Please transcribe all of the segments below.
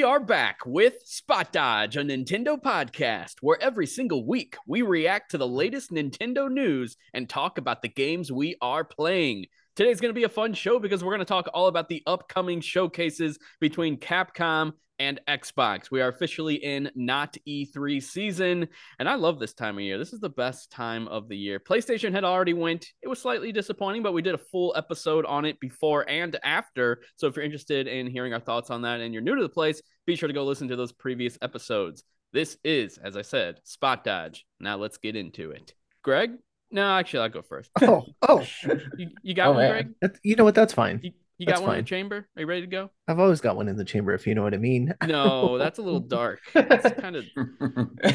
We are back with Spot Dodge, a Nintendo podcast where every single week we react to the latest Nintendo news and talk about the games we are playing. Today's going to be a fun show because we're going to talk all about the upcoming showcases between Capcom and Xbox. We are officially in not E3 season, and I love this time of year. This is the best time of the year. PlayStation had already went. It was slightly disappointing, but we did a full episode on it before and after. So if you're interested in hearing our thoughts on that and you're new to the place, be sure to go listen to those previous episodes. This is, as I said, Spot Dodge. Now let's get into it. Greg? No, actually, I'll go first. Oh, oh, You, you got Oh, one, man. Greg? That- you know what? That's fine. You, you That's got one in the chamber? Are you ready to go? I've always got one in the chamber, if you know what I mean. No, that's a little dark. It's kind of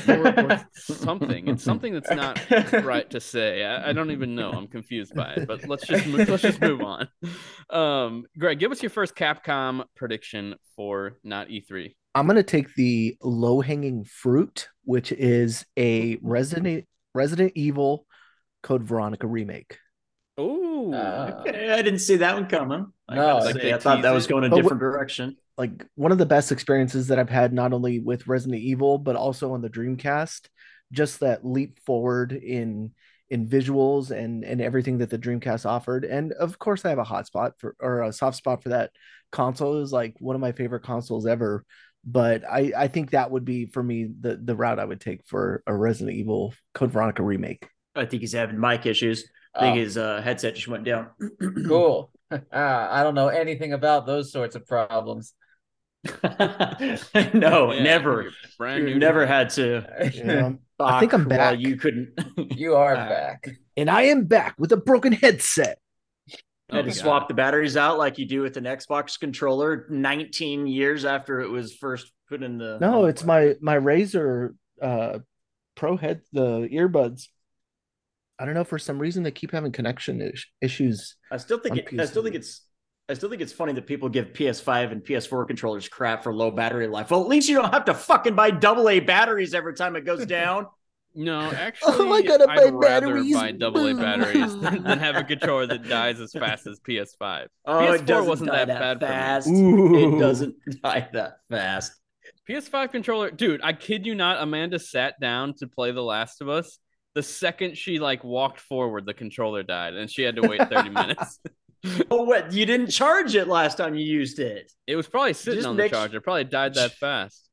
or, or something. It's something that's not right to say. I, I don't even know. I'm confused by it. But let's just move, let's just move on. Um, Greg, give us your first Capcom prediction for not E E3. I'm gonna take the low hanging fruit, which is a Resident Resident Evil Code Veronica remake. Ooh, Uh, Okay, I didn't see that one coming. I, No, gotta like say, I thought that tease was going a But different direction. Like one of the best experiences that I've had, not only with Resident Evil but also on the Dreamcast. Just that leap forward in in visuals and and everything that the Dreamcast offered, and of course I have a hot spot for or a soft spot for that console. It was like one of my favorite consoles ever. But I I think that would be for me the the route I would take for a Resident Evil Code Veronica remake. I think he's having mic issues. I think Oh, his uh, headset just went down. cool. Ah, I don't know anything about those sorts of problems. no, Yeah, never. you're Brand new. never had to. You know? talk think I'm while back. You couldn't. You are Uh, back. and I am back with a broken headset. Oh, had to God. swap the batteries out like you do with an Xbox controller 19 years after it was first put in the. No, it's my my Razer uh Pro head the earbuds. I don't know for some reason they keep having connection is- issues. I still think it, I still think it's I still think it's funny that people give PS5 and PS4 controllers crap for low battery life. Well, at least you don't have to fucking buy double A batteries every time it goes down. No, actually, oh I gotta I'd buy rather batteries. buy double A batteries than, than have a controller that dies as fast as PS5. Oh, PS4 it doesn't wasn't die that bad for me. fast. It doesn't die that fast. PS5 controller, dude, I kid you not, Amanda sat down to play The Last of Us. The second she like walked forward, the controller died, and she had to wait 30 minutes. Oh, what? You didn't charge it last time you used it. It was probably sitting Just on the make- charger. Probably died that fast.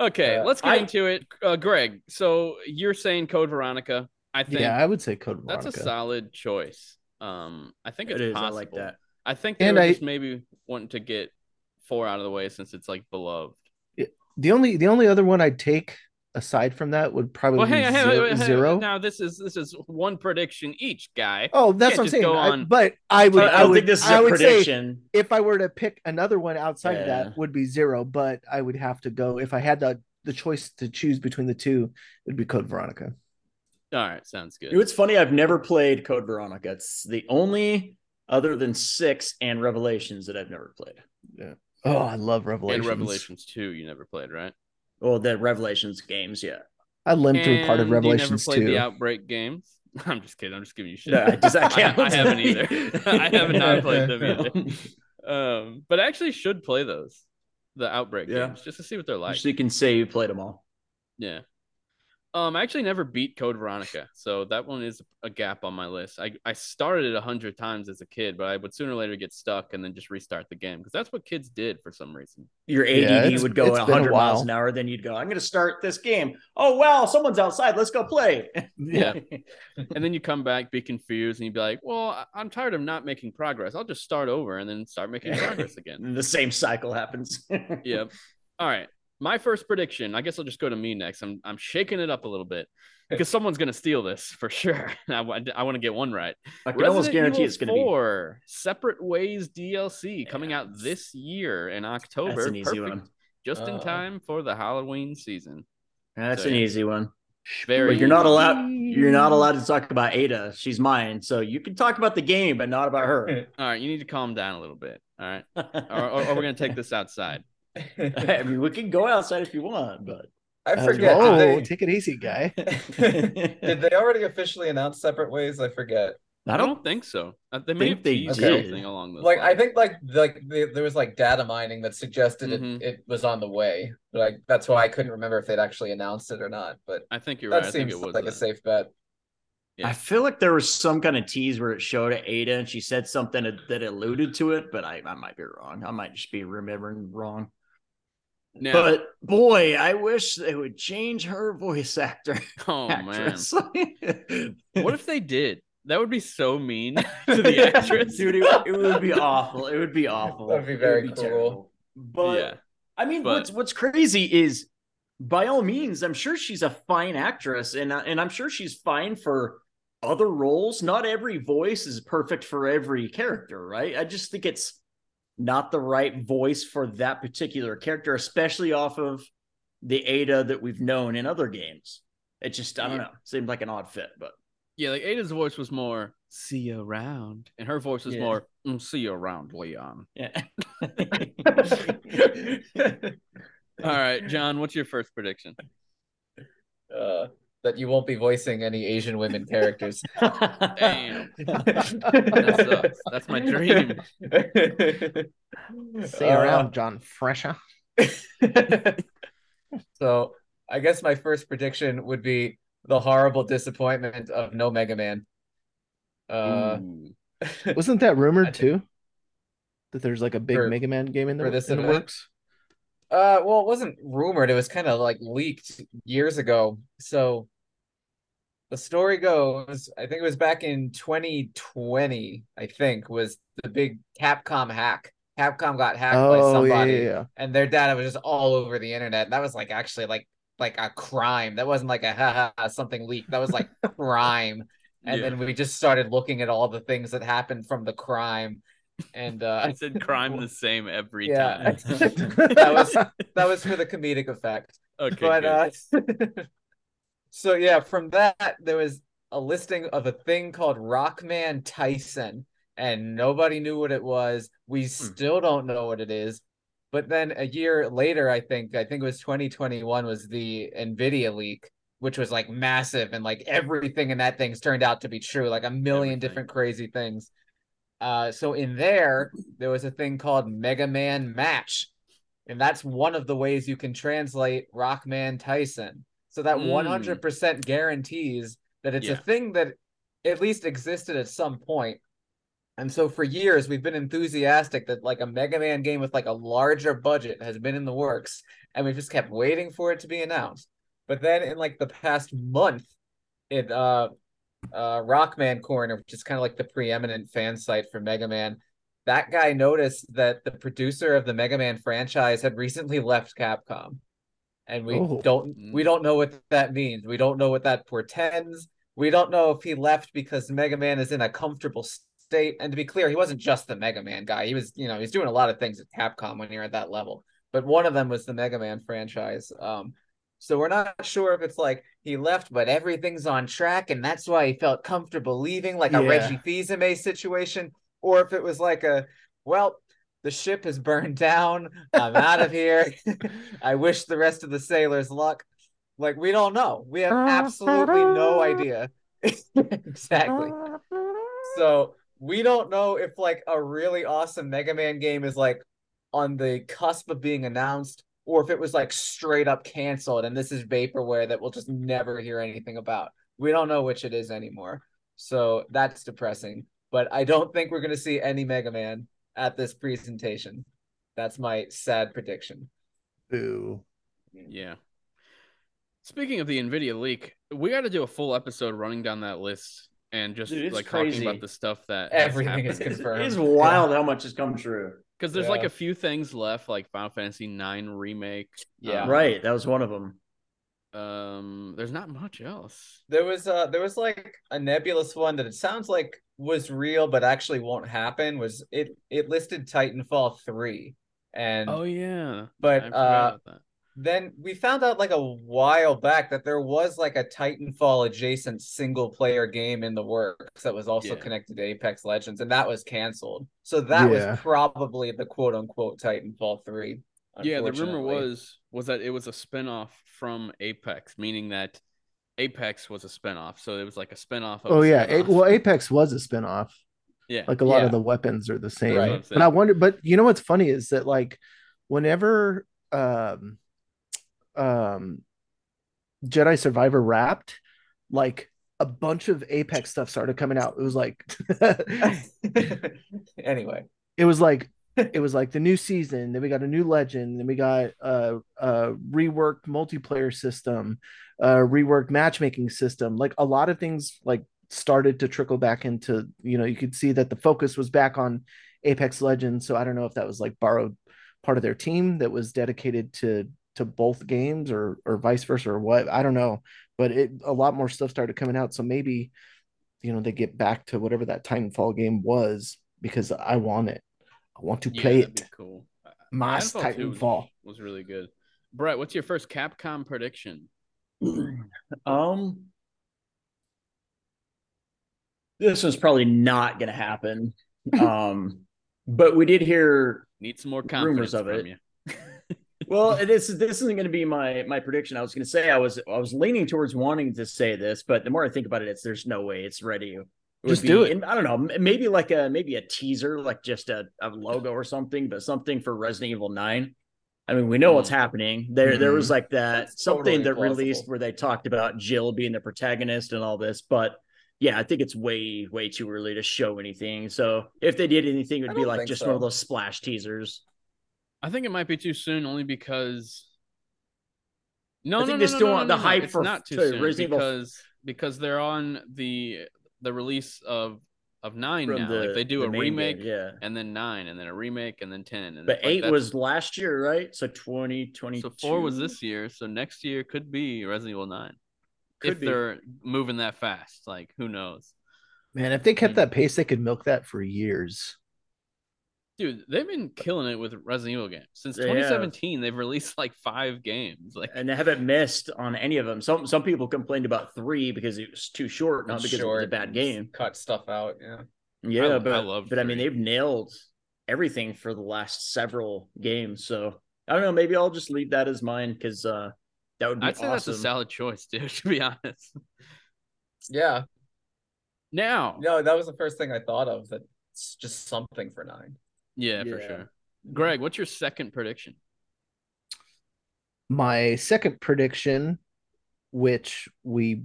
Okay, Uh, let's get I- into it. Uh, Greg, so you're saying Code Veronica. I think Yeah, I would say Code Veronica. that's a solid choice. Um, I think it's it is. possible. I like that. I think they And were I- just maybe wanting to get four out of the way since it's like beloved. The only the only other one I'd take aside from that would probably Well, be hang hang zero. wait, hang zero. Now this is this is one prediction each, guy. Oh, that's what I'm saying. go I- but I would. I I, would, think this is I a would say prediction. if I were to pick another one outside of that would be zero. But I would have to go if I had the the choice to choose between the two. It'd be Code Veronica. All right, sounds good. You know, it's funny. I've never played Code Veronica. It's the only other than six and Revelations that I've never played. Yeah. Oh, I love Revelations. and Revelations two, you never played, right? Well, the Revelations games, yeah. I limped through part of Revelations you never played too. the Outbreak games. I'm just kidding. I'm just giving you shit. No, I just- I I, can't- I haven't either. I have not played them either. Um, but I actually should play those, the Outbreak Yeah. games, just to see what they're like. so you can say you played them all. Yeah. Um, I actually never beat Code Veronica, so that one is a gap on my list. I, I started it a hundred times as a kid, but I would sooner or later get stuck and then just restart the game because that's what kids did for some reason. Your ADD Yeah, would go it's at been a 100 miles an hour. Then you'd go, I'm going to start this game. Oh, wow, someone's outside. Let's go play. Yeah. And then you come back, be confused, and you'd be like, "Well, I- I'm tired of not making progress. I'll just start over and then start making progress again." The same cycle happens. yep. All right. My first prediction. I guess I'll just go to me next. I'm I'm shaking it up a little bit because someone's gonna steal this for sure. I, want to get one right. I can almost Resident guarantee Evil it's going to be. 4 Separate Ways DLC coming out this year in October. That's an easy Perfect. one. Just in Uh, time for the Halloween season. That's So, an yeah. easy one. Very. But you're not allowed. You're not allowed to talk about Ada. She's mine. So you can talk about the game, but not about her. All right. You need to calm down a little bit. All right. Or, or, or we're gonna take this outside. I mean, we can go outside if you want, but I Uh, forget. whoa, Did, take it easy, guy. did they already officially announce separate ways? I forget. I don't think so. Uh, They may think have they did. something along those Like I think like like the, there was like data mining that suggested Mhm. it, it was on the way. Like that's why I couldn't remember if they'd actually announced it or not. But I think you're that right. I think seems it was like a safe bet. Yeah. I feel like there was some kind of tease where it showed Ada and she said something that- that alluded to it, but I, I might be wrong. I might just be remembering wrong. Now, But boy, I wish they would change her voice actor. oh man, what if they did? That would be so mean to the actress. Dude, it, it would be awful. It would be awful. That'd be It would very cool. terrible. But yeah, I mean, But- what's what's crazy is, by all means, I'm sure she's a fine actress, and uh, and I'm sure she's fine for other roles. Not every voice is perfect for every character, right? I just think it's not the right voice for that particular character, especially off of the Ada that we've known in other games. It just I don't Yeah. know, seemed like an odd fit, but yeah. Like Ada's voice was more "see you around," and her voice was Yeah. more mm, "see you around, Leon." yeah. All right, John, what's your first prediction? Uh, that you won't be voicing any Asian women characters. Damn. That sucks. That's my dream. Say Uh, around, John Fresha. so I guess my first prediction would be the horrible disappointment of no Mega Man. Uh, Wasn't that rumored think- too? That there's like a big For- Mega Man game in for the, this in the works. Uh, well, it wasn't rumored. It was kind of like leaked years ago. So the story goes, I think it was back in 2020, I think, was the big Capcom hack. Capcom got hacked by Oh yeah, somebody, yeah, yeah. and their data was just all over the internet. That was like actually like like a crime. That wasn't like a ha ha something leaked. That was like crime. And Yeah. then we just started looking at all the things that happened from the crime. And uh I said crime the same every Yeah. time. that was that was for the comedic effect. okay. but uh so yeah, from that there was a listing of a thing called Rockman Taisen, and nobody knew what it was. We still don't know what it is. But then a year later, I think I think it was 2021 was the Nvidia leak, which was like massive and like everything in that thing's turned out to be true, like a million Everything. different crazy things. Uh, so in there, there was a thing called Mega Man Match, and that's one of the ways you can translate Rockman Taisen. So that Mm. 100% guarantees that it's Yeah. a thing that at least existed at some point. And so for years we've been enthusiastic that like a Mega Man game with like a larger budget has been in the works, and we just kept waiting for it to be announced. But then in like the past month, it uh uh Rockman Corner, which is kind of like the preeminent fan site for Mega Man, that guy noticed that the producer of the Mega Man franchise had recently left Capcom. And we Oh. don't we don't know what that means. We don't know what that portends. We don't know if he left because Mega Man is in a comfortable state. And to be clear, he wasn't just the Mega Man guy. He was, you know, he's doing a lot of things at Capcom when you're at that level. But one of them was the Mega Man franchise. Um, so we're not sure if it's like he left, but everything's on track, and that's why he felt comfortable leaving, like a Reggie Fils-Aimé situation, or if it was like a, well, the ship has burned down. I'm out of here. I wish the rest of the sailors luck. Like we don't know. We have absolutely no idea. exactly. So we don't know if like a really awesome Mega Man game is like on the cusp of being announced, or if it was like straight up canceled and this is vaporware that we'll just never hear anything about. We don't know which it is anymore. So that's depressing. But I don't think we're gonna see any Mega Man at this presentation. That's my sad prediction. Boo. Yeah. Speaking of the Nvidia leak, we got to do a full episode running down that list and just Dude, like crazy. talking about the stuff that Everything is confirmed. It is wild how much has come true. Because there's like a few things left, like Final Fantasy Nine remake. Yeah. Um, Right, that was one of them. Um, there's not much else. There was uh there was like a nebulous one that it sounds like was real but actually won't happen. Was it it listed Titanfall 3. And Oh yeah, I but forgot uh about that. Then we found out like a while back that there was like a Titanfall adjacent single player game in the works that was also Yeah. connected to Apex Legends and that was canceled. So that Yeah. was probably the quote unquote Titanfall 3. Yeah, the rumor was was that it was a spin-off from Apex, meaning that Apex was a spinoff, so it was like a spinoff. Of Oh a yeah, A- spinoff. well Apex was a spinoff. yeah. Like a lot Yeah. of the weapons are the same. Right. But I wonder but you know what's funny is that like whenever um um Jedi Survivor wrapped, like a bunch of Apex stuff started coming out. It was like anyway, it was like it was like the new season then we got a new legend then we got a, a reworked multiplayer system a reworked matchmaking system. Like a lot of things like started to trickle back into you know you could see that the focus was back on apex legends. So i don't know if that was like borrowed part of their team that was dedicated to to both games or or vice versa or what i don't know but it a lot more stuff started coming out so maybe you know they get back to whatever that titanfall game was because i want it I want to Yeah, play that'd it. be cool. Mass Titanfall was- Titanfall. was really good. Brett, what's your first Capcom prediction? Um, this one's probably not going to happen. Um, but we did hear. Need some more confidence Rumors of from it. you. Well, this is this isn't going to be my my prediction. I was going to say I was I was leaning towards wanting to say this, but the more I think about it, it's there's no way it's ready. It Just do it. I don't know, maybe like a maybe a teaser, like just a, a logo or something, but something for Resident Evil Nine. I mean, we know what's Mm. happening. There, there was like that That's something totally that plausible. released where they talked about Jill being the protagonist and all this, but yeah, I think it's way, way too early to show anything. So if they did anything, it would be like just so. one of those splash teasers. I think it might be too soon, only because. No, I think no, they no, no, still no, want no, the no, hype it's for- not too to soon Resident Evil- because because they're on the the release of of nine From now. the, like they do the a remake game, yeah. and then nine and then a remake and then ten and But like eight that's- was last year, right? So twenty twenty. so four was this year. So next year could be Resident Evil nine Could if be. they're moving that fast. Like who knows? Man, if they kept Mm. that pace, they could milk that for years. Dude, they've been killing it with Resident Evil games since They have. 2017. They've released like five games. Like and they haven't missed on any of them. Some some people complained about three because it was too short, not because it was a bad game. Cut stuff out. Yeah. Yeah, I but love but I mean they've nailed everything for the last several games. So I don't know. Maybe I'll just leave that as mine because uh, that would be I'd say awesome. that's a solid choice, dude. To be honest. Yeah. Now, No, that was the first thing I thought of. That it's just something for nine. Yeah, for sure. Greg, what's your second prediction? My second prediction, which we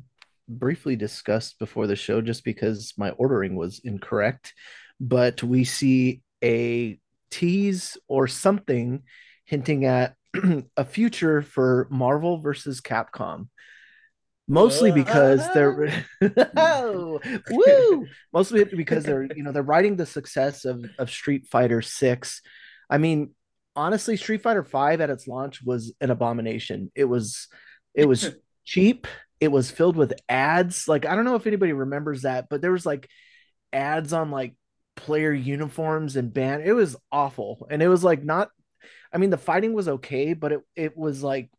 briefly discussed before the show just because my ordering was incorrect, but we see a tease or something hinting at a future for Marvel versus Capcom. Mostly uh, uh, because they're uh. oh, woo! Mostly because they're you know they're riding the success of of Street Fighter Six. I mean, honestly, Street Fighter Five at its launch was an abomination. It was it was cheap. It was filled with ads. Like I don't know if anybody remembers that, but there was like ads on like player uniforms and band. It was awful, and it was like not. I mean, the fighting was okay, but it it was like,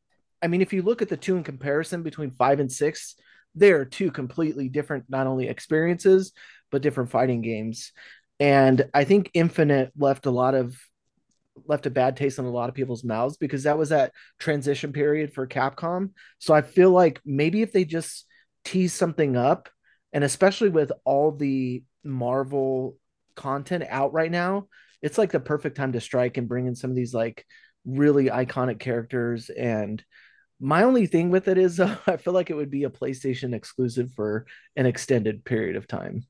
I mean, if you look at the two in comparison between five and six, they are two completely different, not only experiences but different fighting games. And I think Infinite left a lot of left a bad taste in a lot of people's mouths because that was that transition period for Capcom. So I feel like maybe if they just tease something up, and especially with all the Marvel content out right now, it's like the perfect time to strike and bring in some of these like really iconic characters. And my only thing with it is uh, I feel like it would be a PlayStation exclusive for an extended period of time.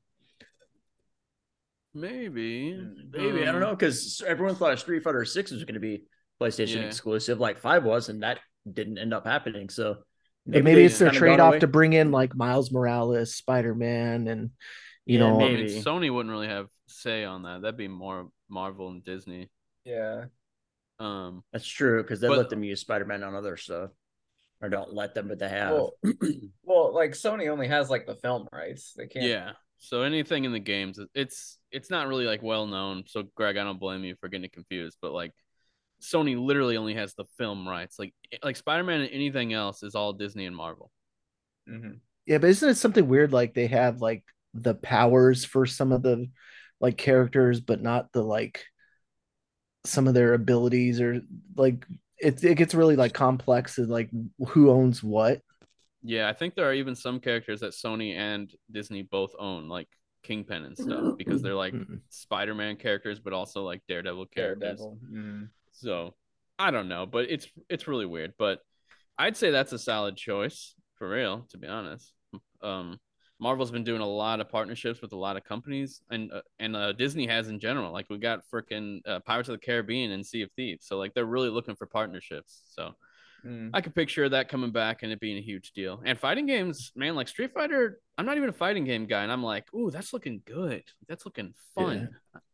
Maybe. Maybe I don't Um, know because everyone thought Street Fighter Six was going to be PlayStation Yeah. exclusive, like Five was, and that didn't end up happening. So Maybe, maybe it's their trade off to bring in like Miles Morales, Spider Man, and you Yeah, know, I mean. Sony wouldn't really have say on that. That'd be more Marvel and Disney. Yeah. Um, That's true because they But- let them use Spider Man on other stuff, or don't let them, but they have. Well, well, like Sony only has like the film rights. They can't. yeah. So anything in the games, it's it's not really like well known. So Greg, I don't blame you for getting confused, but like Sony literally only has the film rights. Like like Spider Man and anything else is all Disney and Marvel. Mhm. yeah, but isn't it something weird? Like they have like the powers for some of the like characters, but not the like some of their abilities or like it it gets really like complex and like who owns what. Yeah, I think there are even some characters that Sony and Disney both own, like Kingpin and stuff, because they're like Mm. Spider-Man characters, but also like Daredevil characters. Daredevil. Mm. So I don't know, but it's it's really weird. But I'd say that's a solid choice for real, to be honest. Um, Marvel's been doing a lot of partnerships with a lot of companies, and uh, and uh, Disney has in general. Like we got freaking uh, Pirates of the Caribbean and Sea of Thieves, so like they're really looking for partnerships. So Mm. I could picture that coming back and it being a huge deal. And fighting games, man, like Street Fighter, I'm not even a fighting game guy, and I'm like, ooh, that's looking good. That's looking fun.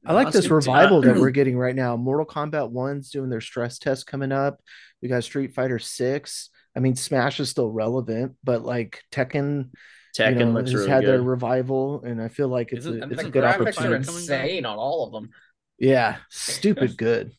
I like this revival that we're getting right now. Mortal Kombat 1's doing their stress test coming up. We got Street Fighter 6. I mean, Smash is still relevant, but like Tekken, Tekken you know, looks has really had their revival, and I feel like it's Isn't- a, And it's the a good graphics Fighter are opportunity. coming down? insane on all of them. Yeah, stupid good.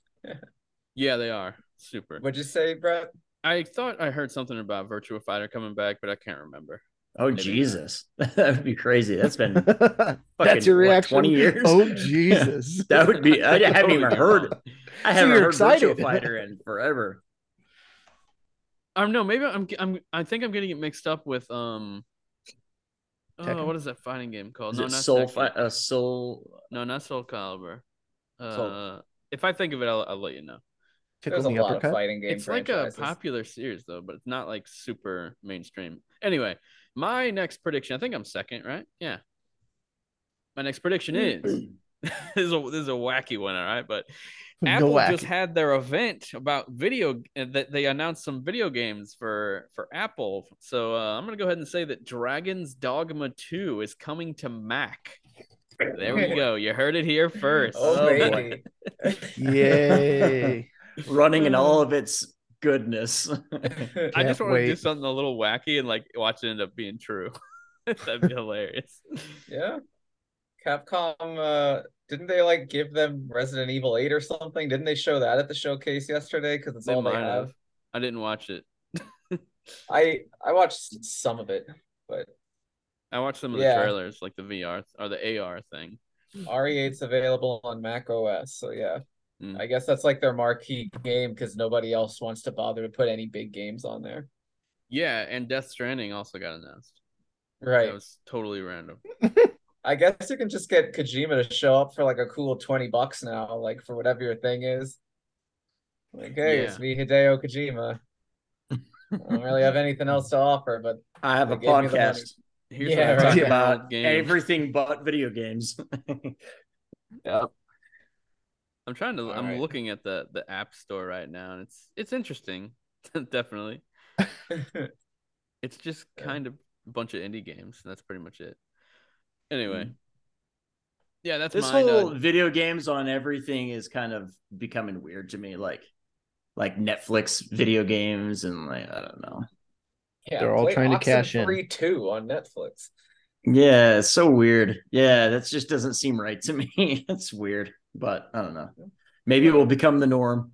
Yeah, they are super. What'd you say, Brett? I thought I heard something about Virtua Fighter coming back, but I can't remember. Oh Maybe. Jesus, that would be crazy. That's been That's your what, reaction. 20 years? Oh Jesus! that would be. I haven't even heard. wrong. I haven't you're heard excited. Virtua Fighter in forever. Um, no, maybe I'm I'm I think I'm getting it mixed up with um. Oh, what is that fighting game called? Is no, it not Soul? Tekken. Fi- uh, Soul. No, not Soul Calibur. Uh, Soul- if I think of it, I'll, I'll let you know. Tickle There's a the lot of fighting game it's like a popular series though, but it's not like super mainstream. Anyway, my next prediction. I think I'm second, right? Yeah. My next prediction is this is a this is a wacky one, all right? But Apple just had their event about video uh, that they announced some video games for for Apple. So uh, I'm gonna go ahead and say that Dragon's Dogma 2 is coming to Mac. There we go. You heard it here first. Oh, Oh, boy. baby. Yay! running in all of its goodness. I just want to do something a little wacky and like watch it end up being true. That'd be hilarious. yeah. Capcom uh didn't they like give them Resident Evil 8 or something? Didn't they show that at the showcase yesterday? Because it's They all they have. have. I didn't watch it. I I watched some of it, but I watched some of Yeah. the trailers, like the VR or the AR thing. RE8's available on Mac OS, so yeah. Mm. I guess that's like their marquee game because nobody else wants to bother to put any big games on there. Yeah, and Death Stranding also got announced. Right. That was totally random. I guess you can just get Kojima to show up for like a cool 20 bucks now, like for whatever your thing is. Like, hey, it's me, Hideo Kojima. I don't really have anything else to offer, but I have a gave me the money. podcast. Here's Yeah, what I right. talk Yeah. about about games. everything but video games. yeah. I'm trying to. All I'm right. looking at the the App Store right now, and it's it's interesting. Definitely, it's just Yeah. kind of a bunch of indie games. and That's pretty much it. Anyway, Mm. yeah, that's this mine. whole uh, video games on everything is kind of becoming weird to me. Like, like Netflix video games and like I don't know. yeah, They're all play trying to cash in. Oxenfree 2 on Netflix. Yeah, it's so weird. Yeah, that just doesn't seem right to me. it's weird, but I don't know. Maybe it will become the norm.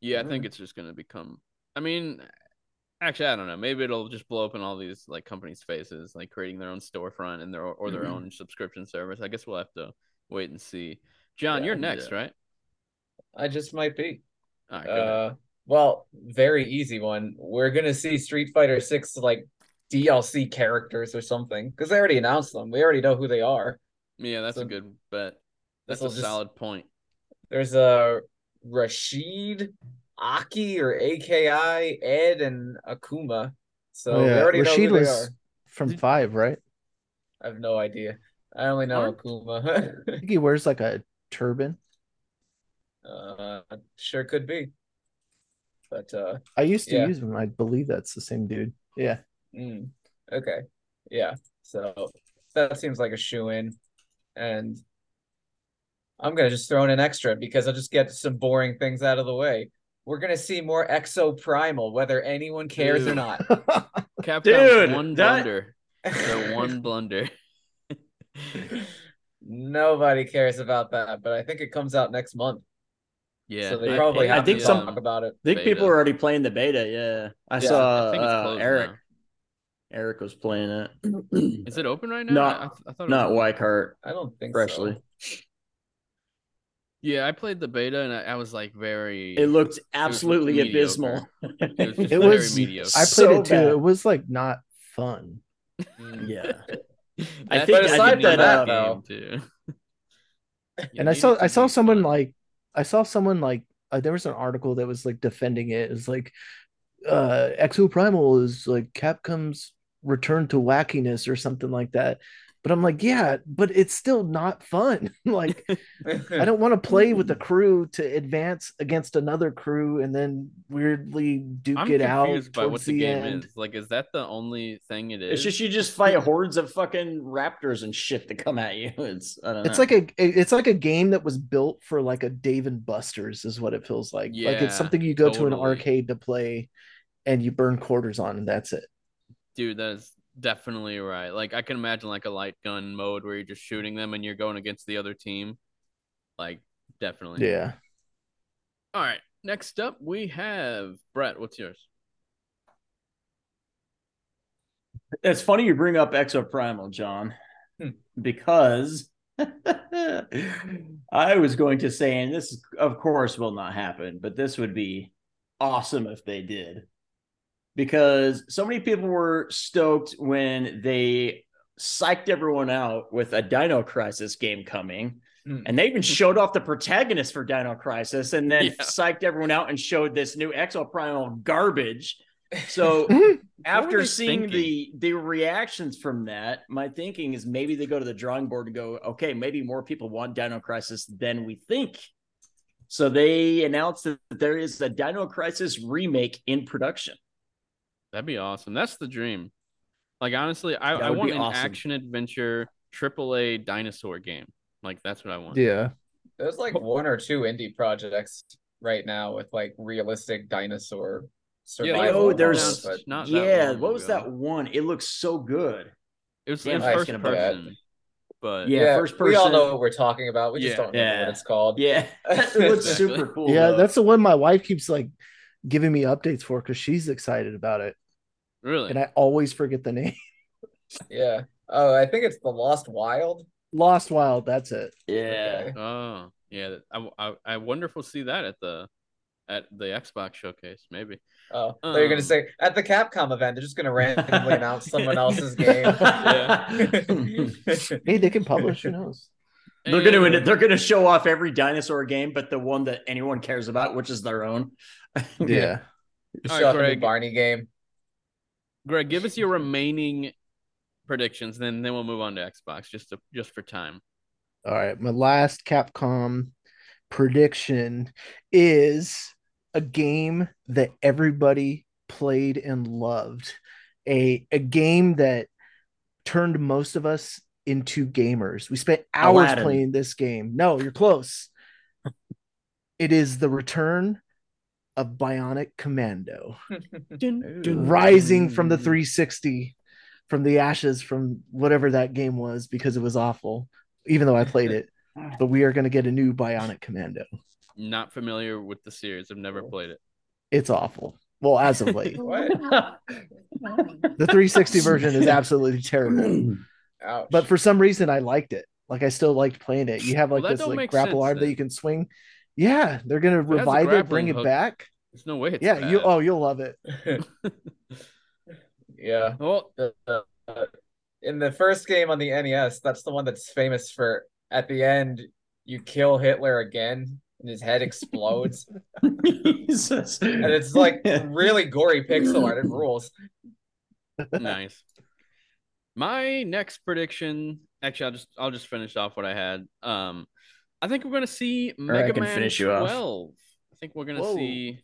Yeah, I think it's just gonna become. I mean, actually, I don't know. Maybe it'll just blow up in all these like companies' faces, like creating their own storefront and their or their mm-hmm. own subscription service. I guess we'll have to wait and see. John, Yeah, you're next, yeah. right? I just might be. All right. Uh, well, very easy one. We're gonna see Street Fighter 6 like DLC characters or something because they already announced them. We already know who they are. Yeah, that's a good bet. That's a just- solid point. There's a Rashid, Aki, or AKI, Ed, and Akuma. So Oh, we yeah. already Rashid know who they was from Did- five, right? I have no idea. I only know Aren't- Akuma. I think he wears like a turban. uh, sure could be. But uh, I used to Yeah. use him. I believe that's the same dude. Yeah. mm, okay, yeah. So that seems like a shoe in, and I'm gonna just throw in an extra because I'll just get some boring things out of the way. We're gonna see more Exoprimal, whether anyone cares or not. Capcom's Dude, one that- blunder. Their one blunder. Nobody cares about that, but I think it comes out next month. Yeah, so they I- probably I have think to some- talk about it. I think Beta. people are already playing the beta. Yeah, I Yeah, saw I think it's uh, Eric. now. Eric was playing it. Is it open right now? Not- I, I thought it Not was... Wycart I don't think freshly. so. Yeah, I played the beta and I, I was like very. It looked absolutely mediocre. abysmal. It was, just It very was- mediocre. I played So it too. bad. It was like not fun. Mm. yeah. I think But aside need from that, game too. You and I saw I saw someone fun. like I saw someone like uh, there was an article that was like defending it. It's like uh Exoprimal is like Capcom's return to wackiness or something like that. But I'm like, yeah, but it's still not fun. like I don't want to play with the hmm. crew to advance against another crew and then weirdly duke I'm it out by towards what the, the, game end. is. Like, is that the only thing it is? It's just you just fight hordes of fucking raptors and shit that come at you. It's I don't know. It's like a it's like a game that was built for like a Dave and Buster's is what it feels like. like it's something you go to an arcade to play and you burn quarters on and that's it. dude that is definitely right. Like i can imagine like a light gun mode where you're just shooting them and you're going against the other team. Like definitely. Yeah. all right. Next up we have brett. What's yours? It's funny you bring up Exoprimal, John, because I was going to say, and this, of course, will not happen, but this would be awesome if they did. Because so many people were stoked when they psyched everyone out with a Dino Crisis game coming. Hmm. And they even showed off the protagonist for Dino Crisis and then Yeah. psyched everyone out and showed this new Exoprimal garbage. So after seeing thinking? the the reactions from that, my thinking is maybe they go to the drawing board and go, okay, maybe more people want Dino Crisis than we think. So they announced that there is a Dino Crisis remake in production. That'd be awesome that's the dream like honestly i, I want an awesome. action adventure AAA dinosaur game like that's what i want Yeah. There's like one or two indie projects right now with like realistic dinosaur Yeah, oh, there's but not yeah. long What was ago. that one? It looks so good. it was, Damn, it was I was first gonna person but Yeah, yeah, first We all know what we're talking about. We just Yeah. don't know Yeah. what it's called. Yeah, it looks super cool. Yeah, though. that's the one my wife keeps like giving me updates for because she's excited about it. Really And I always forget the name. Yeah. Oh, I think it's the Lost Wild. Lost Wild, that's it. yeah. Okay. oh yeah I, I, I wonder if we'll see that at the at the xbox showcase maybe Oh, they're Um, gonna say at the Capcom event, they're just gonna randomly announce someone else's game. Hey, they can publish, who knows? They're gonna And- they're gonna show off every dinosaur game, but the one that anyone cares about, which is their own. Yeah. All Show right, off a Greg. Barney game. Greg, give us your remaining predictions, then then we'll move on to Xbox just to, just for time. All right, my last Capcom prediction is a game that everybody played and loved. A a game that turned most of us into gamers. We spent hours Aladdin. playing this game. No, you're close. it is the return of Bionic Commando. Rising from the 360 from the ashes from whatever that game was because it was awful, even though I played it. But we are going to get a new Bionic Commando. Not familiar with the series. I've never played it. It's awful. Well, as of late, the 360 version is absolutely terrible. Ouch. But for some reason, I liked it. Like I still liked playing it. You have like Well, this like grapple sense arm that you can swing. Yeah, they're gonna It revive it, grappling bring it back. There's no way it's yeah, you oh you'll love it. yeah. well, The- the- in the first game on the NES, that's the one that's famous for at the end you kill Hitler again and his head explodes. Jesus. and it's like really gory pixel art. It rules. nice. My next prediction, actually, I'll just I'll just finish off what I had. Um, I think we're gonna see Mega Man finish you off. 12. I think we're gonna Whoa. see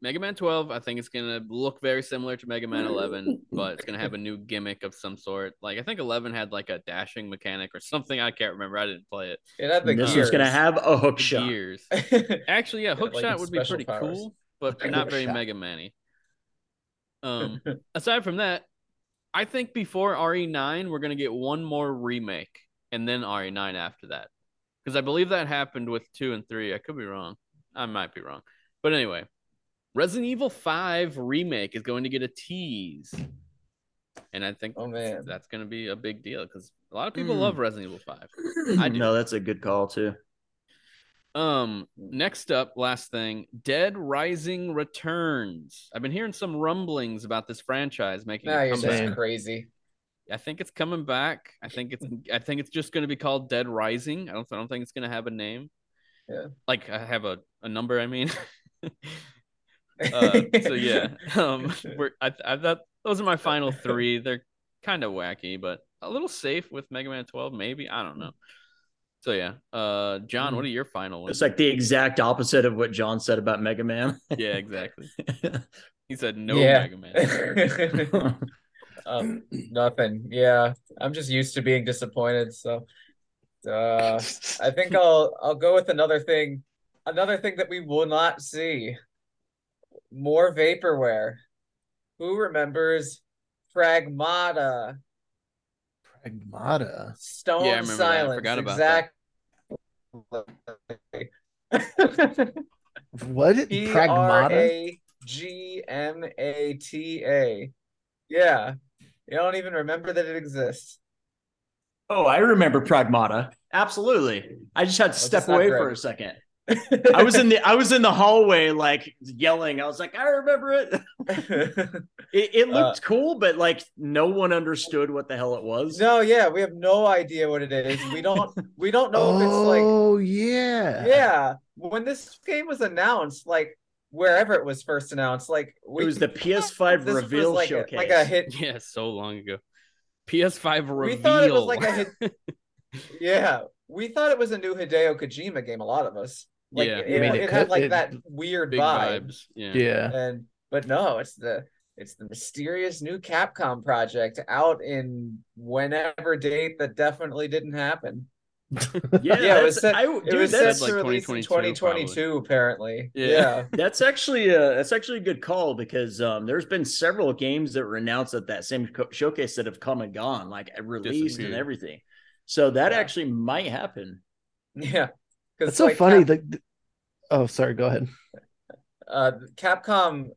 Mega Man 12. I think it's gonna look very similar to Mega Man 11, but it's gonna have a new gimmick of some sort. Like I think 11 had like a dashing mechanic or something. I can't remember. I didn't play it. It had the this gears. is gonna have a hook shot. Years. Actually, yeah, hook Like shot would be pretty powers. cool, but Hook not very shot. Mega Man-y. Um, aside from that, I think before RE9, we're gonna get one more remake and then RE9 after that, because I believe that happened with two and three. I could be wrong. I might be wrong, but anyway, Resident Evil 5 remake is going to get a tease, and I think Oh, man. that's gonna be a big deal because a lot of people Mm. love Resident Evil 5. I do. No, that's a good call too. Um, next up, last thing, Dead Rising returns. I've been hearing some rumblings about this franchise making Now you're comeback. just crazy. I think it's coming back. I think it's I think it's just going to be called Dead Rising. I don't I don't think it's going to have a name. Yeah. Like I have a, a number, I mean. uh, so yeah. Um we're I I thought those are my final 3. They're kind of wacky, but a little safe with Mega Man 12 maybe. I don't know. So yeah. Uh John, what are your final ones? It's like the exact opposite of what John said about Mega Man. yeah, exactly. He said no Yeah. Mega Man. Um, nothing. Yeah, I'm just used to being disappointed. So, uh, I think I'll I'll go with another thing. Another thing that we will not see. More vaporware. Who remembers Pragmata? Pragmata. Stone Yeah, I remember that. I Silence. forgot about that. exactly. What? P R Pragmata? A G M A T A. Yeah. You don't even remember that it exists. oh, I remember Pragmata. Absolutely. I just had to Well, step away for a second. I was in the I was in the hallway like yelling. I was like, I remember it. It, it looked uh, cool, but like no one understood what the hell it was. no, yeah, we have no idea what it is. We don't we don't know if it's like Oh yeah. yeah. When this game was announced, like wherever it was first announced, like we it was the PS5 reveal like showcase. A, like a hit. yeah, so long ago. PS5 reveal. We thought it was like a hit. yeah, we thought it was a new Hideo Kojima game. A lot of us. Like Yeah. it, I mean, it it had could- like it- that weird vibe. vibes. Yeah. Yeah. and but no it's the it's the mysterious new capcom project out in whenever date that definitely didn't happen yeah, Yeah, it was set- I, it was that's set like to release in 2022 2022 apparently Yeah. yeah, That's actually a that's actually a good call because um, there's been several games that were announced at that same co- showcase that have come and gone, like released and everything. So that Yeah. actually might happen. yeah That's because so like, funny. Cap- The, oh, sorry. Go ahead. uh capcom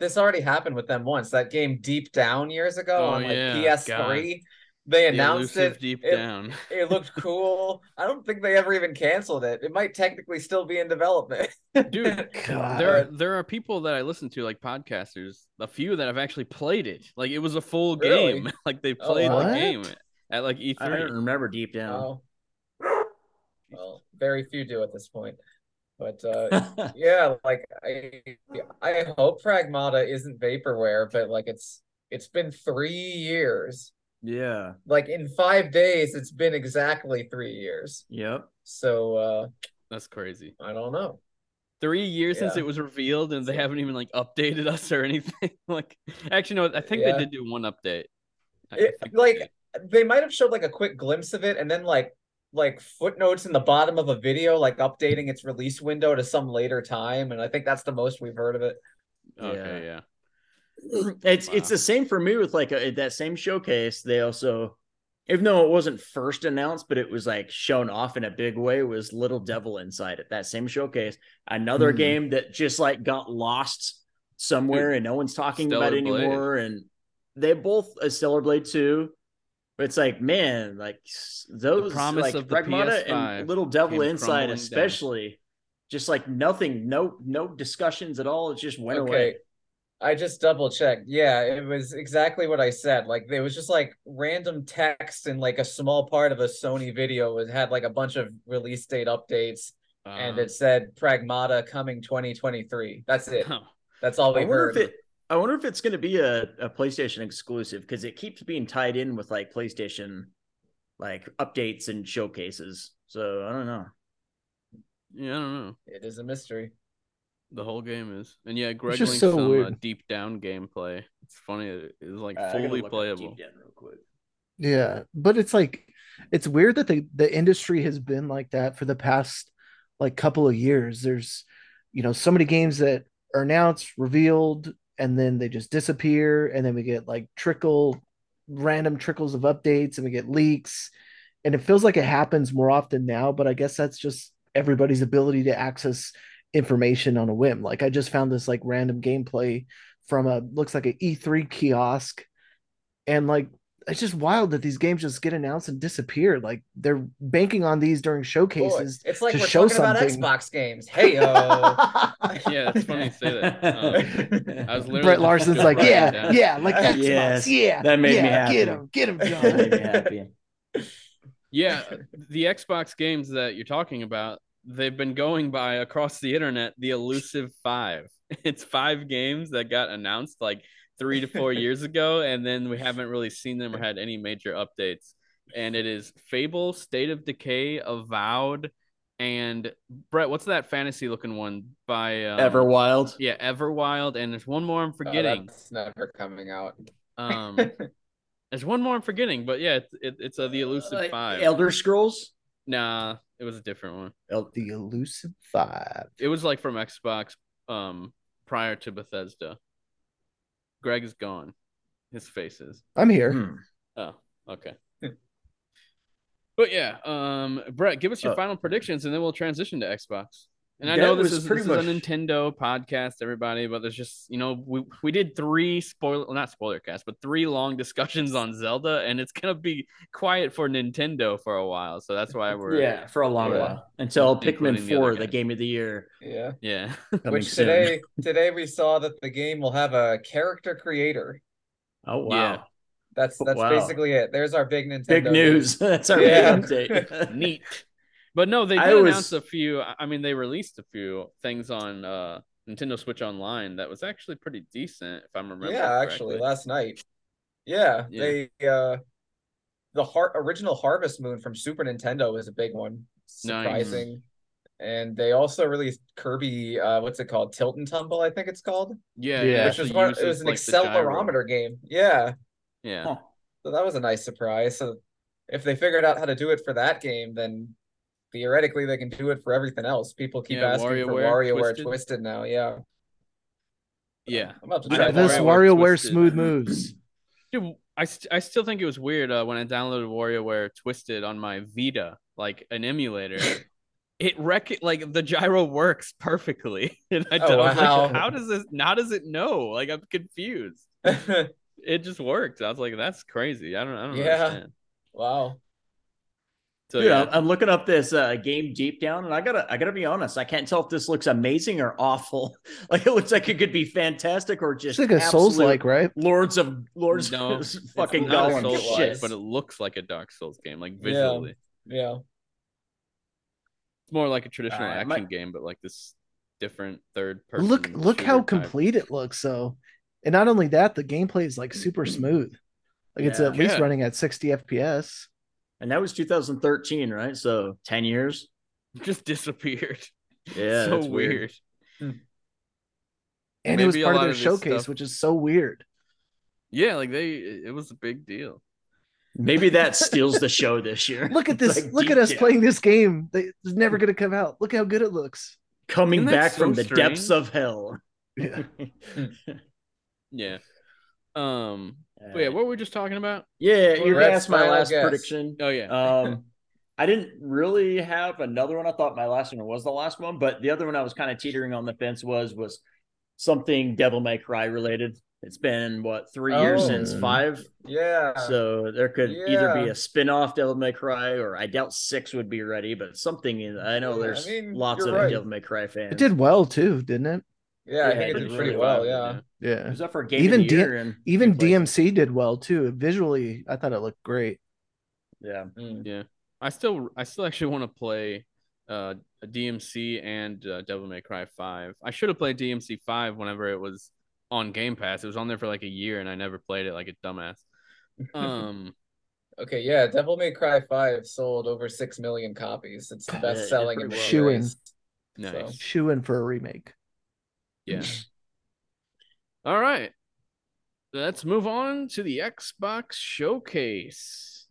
this already happened with them once that game deep down years ago Oh, on like yeah, ps3 they announced elusive it deep it- down. it looked cool i don't think they ever even canceled it it might technically still be in development Dude, God. there are, there are people that I listen to like podcasters, a few that have actually played it. Like it was a full Really? game. like they Oh, played the game at like E3. I don't remember deep down. Oh. Well, very few do at this point. But uh yeah, like I I hope Pragmata isn't vaporware, but like it's it's been three years. Yeah. Like in five days, it's been exactly three years. Yep. So uh That's crazy. I don't know. Three years since it was revealed, and they haven't even like updated us or anything. like, actually, no, I think Yeah. they did do one update. It, think they like they might have showed like a quick glimpse of it and then like like footnotes in the bottom of a video like updating its release window to some later time and I think that's the most we've heard of it. okay, yeah. It's Wow. it's the same for me with like a, that same showcase. They also, even though it wasn't first announced, but it was like shown off in a big way. Was Little Devil Inside at that same showcase? Another Hmm. game that just like got lost somewhere and no one's talking about Stellar it Blade. anymore. And they both a Stellar Blade two. But it's like, man, like those promise like of the Pragmata PS5 and Little Devil Inside, crumbling down. especially, just like nothing, no no discussions at all. It just went okay. away. I just double checked. Yeah, it was exactly what I said. Like there was just like random text and like a small part of a Sony video was had like a bunch of release date updates and Um, it said Pragmata coming 2023. That's it. huh. That's all I we wonder heard. if it. I wonder if it's going to be a, a PlayStation exclusive because it keeps being tied in with like PlayStation, like updates and showcases. So I don't know. Yeah, I don't know. It is a mystery. The whole game is, and yeah, Greg just linked so some uh, deep down gameplay. It's funny. It is like Uh, fully playable. Deep Down real quick. Yeah, but it's like it's weird that the the industry has been like that for the past like couple of years. There's you know so many games that are announced, revealed, and then they just disappear, and then we get like trickle random trickles of updates, and we get leaks, and it feels like it happens more often now. But I guess that's just everybody's ability to access information on a whim. Like I just found this like random gameplay from a looks like an E3 kiosk, and like it's just wild that these games just get announced and disappear. Like they're banking on these during Boy, showcases. it's like to we're show talking about. Xbox games. Hey yo. Yeah, it's funny you say that. Um, I was literally Brett Larson's like, yeah, down. yeah, like Xbox, Yes, yeah, that made me yeah, happy. Get him, get him, That John. made me happy. Yeah, the Xbox games that you're talking about, they've been going by across the internet the elusive five. It's five games that got announced like three to four years ago, and then we haven't really seen them or had any major updates. And it is Fable, State of Decay, Avowed, and Brett. What's that fantasy looking one by um, Everwild. Yeah, Everwild, and there's one more I'm Oh, forgetting. that's never coming out. um, there's one more I'm forgetting, but yeah, it's it, it's uh, the elusive Uh, five. Elder Scrolls. Nah, it was a different one. El- The elusive five. It was like from Xbox um prior to Bethesda. Greg is gone. His face is. I'm here. Hmm. Oh, okay. but yeah, um Brett, give us your Uh, final predictions and then we'll transition to Xbox. And I That know this is pretty this is a Nintendo podcast, everybody, but there's just you know we we did three spoiler well, not spoiler cast, but three long discussions on Zelda, and it's gonna be quiet for Nintendo for a while, so that's why we're Yeah, for a long Yeah. while until Including Pikmin Four, the guys. game of the year, Yeah. yeah. Which today today we saw that the game will have a character creator. Oh wow, Yeah. That's that's Wow. basically it. There's our big Nintendo big news. That's our Yeah. big update. neat. But no, they I did was- announce a few. I mean, they released a few things on uh, Nintendo Switch Online that was actually pretty decent, if I'm remembering. Yeah, actually, last night. Yeah, Yeah. they uh the heart original Harvest Moon from Super Nintendo is a big one. Nice. Surprising. And they also released Kirby uh what's it called? Tilt and Tumble, I think it's called. yeah, Yeah. it Which was actually one it was an like, accelerometer game. Yeah. Yeah, Huh. So that was a nice surprise. So if they figured out how to do it for that game, then theoretically they can do it for everything else. People keep Yeah, asking for WarioWare WarioWare Twisted. Twisted. now. Yeah. yeah. I'm about to try this that. WarioWare WarioWare smooth moves. Dude, I, st- I still think it was weird uh, when I downloaded WarioWare Twisted on my Vita, like an emulator. it rec like the gyro works perfectly, and I, Oh, I was wow. like, how does this? How does it know? Like I'm confused. It just worked. I was like, that's crazy. I don't. I don't Yeah. understand. wow. So Dude, yeah, I'm, I'm looking up this uh, game deep down, and I gotta, I gotta be honest. I can't tell if this looks amazing or awful. Like it looks like it could be fantastic or It's just like a Souls like, right? Lords of Lords No, of fucking not God Souls shit. but it looks like a Dark Souls game, like visually. Yeah. It's more like a traditional Uh, action my- game, but like this different third person. Look, look how type. complete it looks. So, and not only that, the gameplay is like super smooth. Like it's at least Yeah. running at 60 FPS. And that was 2013, right? So 10 years. just disappeared. Yeah, so that's weird. Hmm. And it was part of lot their of showcase, stuff- which is so weird. Yeah, like they, it was a big deal. Maybe that steals the show this year. Look at this. like look at us down. playing this game. They, it's never going to come out. Look how good it looks. coming Isn't that back from so the depths of hell. Yeah. Hmm. Yeah. Um. But yeah, what were we just talking about? yeah, you asked my last guess. prediction. Oh yeah. Um, I didn't really have another one. I thought my last one was the last one, but the other one I was kind of teetering on the fence was was something Devil May Cry related. It's been what three years Oh. since five, Yeah. so there could either be a spin-off Devil May Cry or I doubt six would be ready, but something in I know Yeah, there's I mean, lots of right. Devil May Cry fans. It did well too, didn't it? Yeah, I yeah, think it it did did pretty really well. Five, Yeah. Yeah. It was up for game Even of the D- year and Even two places. DMC did well too. Visually, I thought it looked great. Yeah. Mm. Yeah. I still, I still actually want to play uh a DMC and uh, Devil May Cry Five. I should have played DMC Five whenever it was on Game Pass. It was on there for like a year, and I never played it like a dumbass. Um. Okay, yeah, Devil May Cry 5 sold over 6 million copies. It's the Yeah, best selling in pretty the well. series. Nice. Shoe in for a remake. Yeah. All right. Let's move on to the Xbox showcase.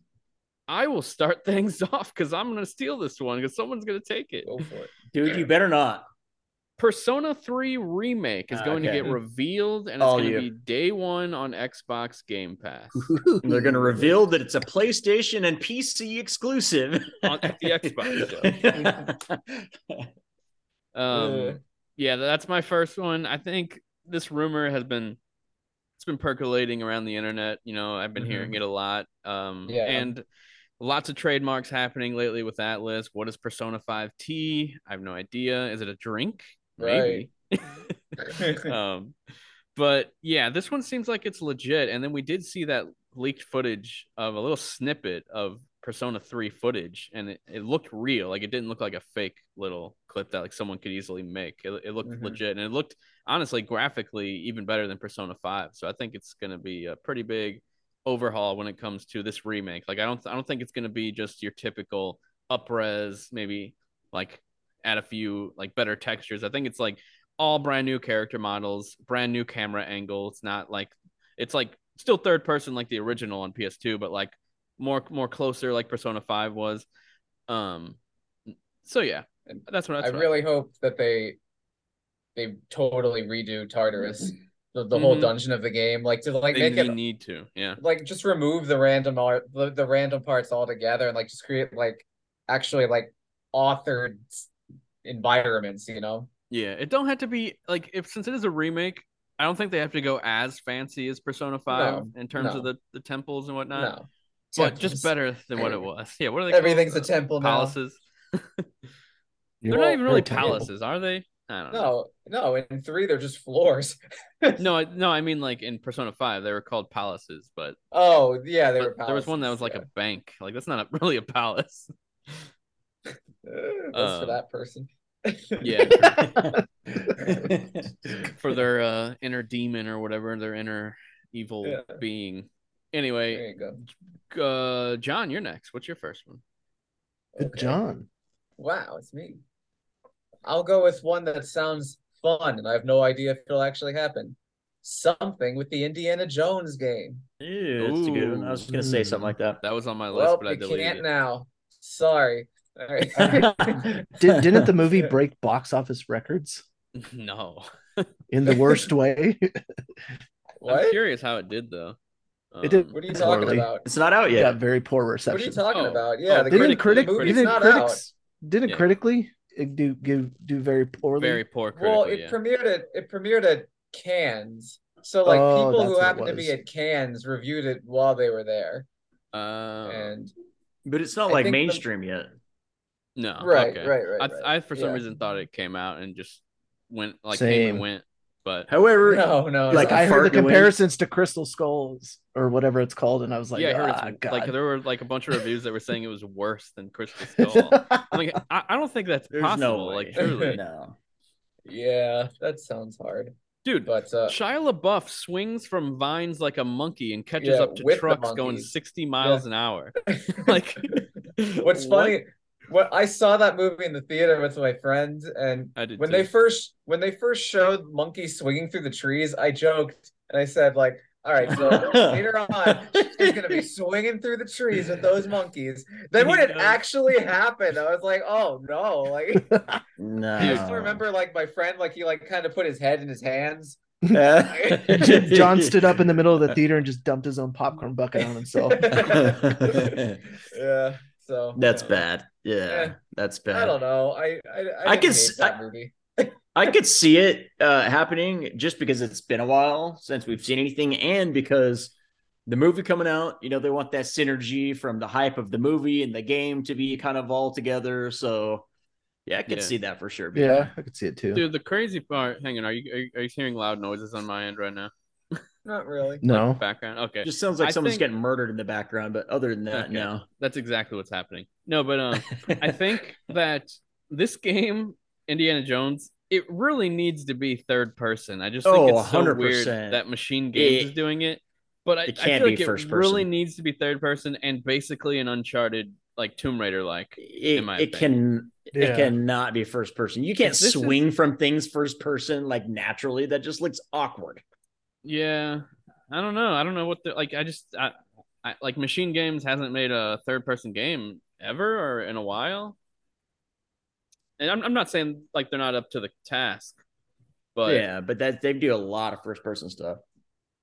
I will start things off because I'm going to steal this one because someone's going to take it. Go for it. Dude, you better not. Persona 3 Remake is Ah, going okay. to get revealed and it's All going to you. be day one on Xbox Game Pass. They're going to reveal that it's a PlayStation and PC exclusive On- the Xbox Um, Uh. Yeah, that's my first one. I think this rumor has been it's been percolating around the internet. You know, I've been Mhm. hearing it a lot. Um, Yeah. and lots of trademarks happening lately with Atlus. What is Persona 5T? I have no idea. Is it a drink? Maybe. um, but yeah, this one seems like it's legit. And then we did see that leaked footage of a little snippet of Persona 3 footage, and it, it looked real. Like it didn't look like a fake little clip that like someone could easily make. It, it looked Mhm. legit, and it looked honestly graphically even better than Persona 5. So I think it's gonna be a pretty big overhaul when it comes to this remake. Like I don't I don't think it's gonna be just your typical upres, maybe like add a few like better textures. I think it's like all brand new character models, brand new camera angle. It's not like it's like still third person like the original on PS2, but like more more closer like Persona 5 was. Um so yeah, that's what I that's what really hope that they they totally redo Tartarus, the, the whole Mhm. dungeon of the game, like to like they make need, it need to. Yeah. like just remove the random art, the, the random parts altogether, and like just create like actually like authored environments, you know? Yeah, it don't have to be like if since it is a remake, I don't think they have to go as fancy as Persona 5 No, in terms no. of the, the temples and whatnot. No, But Temples. just better than what it was. Yeah, what are they Everything's called? a temple now. palaces. You're They're Well, not even really or temple. palaces, are they? I don't know. No, no, in three they're just floors. No, no, I mean like in Persona 5 they were called palaces, but, Oh yeah, they but were. there was one that was palaces, like a bank. Like that's not a, really a palace. yeah. Uh, That's for um, that person. Yeah, for their uh inner demon or whatever, their inner evil Yeah. being. There Anyway, you go. uh John, you're next. What's your first one? Okay. John. Wow, it's me. I'll go with one that sounds fun, and I have no idea if it'll actually happen. Something with the Indiana Jones game. Ew, that's a good one. I was gonna say something like that. That was on my list, Well, but I deleted can't it. now. Sorry. All right. Did, didn't the movie break box office records No. in the worst way? what? I'm curious how it did though. It did- Um, What are you talking Poorly. about? It's not out yeah, yet. very poor reception. What are you talking Oh. about? Yeah, Oh, the, didn't critic, critic the didn't not critics didn't Yeah. critically it do give do very poorly? very poor. Well, it yeah. premiered at it premiered at Cannes. So like Oh, people who happened to be at Cannes reviewed it while they were there. Uh, And But it's not I like think the- mainstream yet. no. right, okay. right, right, I, right. I for some Yeah. reason thought it came out and just went like came and went, but However, No, no, like no. I heard the in comparisons to Crystal Skulls or whatever it's called, and I was like, yeah, I heard ah, it's God. like there were like a bunch of reviews that were saying it was worse than Crystal Skull. I'm like, I, I don't think that's there's possible. no. Like truly, no. Yeah, that sounds hard. dude. But uh Shia LaBeouf swings from vines like a monkey and catches Yeah, up to trucks going 60 miles an hour. like, What's what? funny, what I saw that movie in the theater with my friends, and I did when too. they first when they first showed monkeys swinging through the trees, I joked and I said like, "All right, so later on, she's gonna be swinging through the trees with those monkeys." Then when it actually happened, I was like, "Oh no!" Like No. I just remember like my friend, like he like kind of put his head in his hands. John stood up in the middle of the theater and just dumped his own popcorn bucket on himself. Yeah, so That's yeah. bad. Yeah, Yeah. that's bad. I don't know. I I, I, I didn't could hate s- that I- movie. I could see it uh, happening just because it's been a while since we've seen anything, and because the movie coming out, you know, they want that synergy from the hype of the movie and the game to be kind of all together. So, yeah, I could Yeah. see that for sure. yeah, I could see it too. Dude, the crazy part. Hang on, are you are you, are you hearing loud noises on my end right now? Not really. no, Background. Okay, just sounds like I someone's think- getting murdered in the background, but other than that, Okay. no. that's exactly what's happening. No, but um, I think that this game, Indiana Jones, it really needs to be third person. I just think Oh, it's so weird 100%. that MachineGames It- is doing it. But I, it I can't feel be like first it really needs to be third person and basically an Uncharted like Tomb Raider like. it, my it can Yeah. it cannot be first person. You can't This is- swing from things first person like naturally. That just looks awkward. Yeah, I don't know. I don't know what the like. I just I, I like MachineGames hasn't made a third person game ever or in a while. And I'm I'm not saying like they're not up to the task, but yeah, but that they do a lot of first person stuff.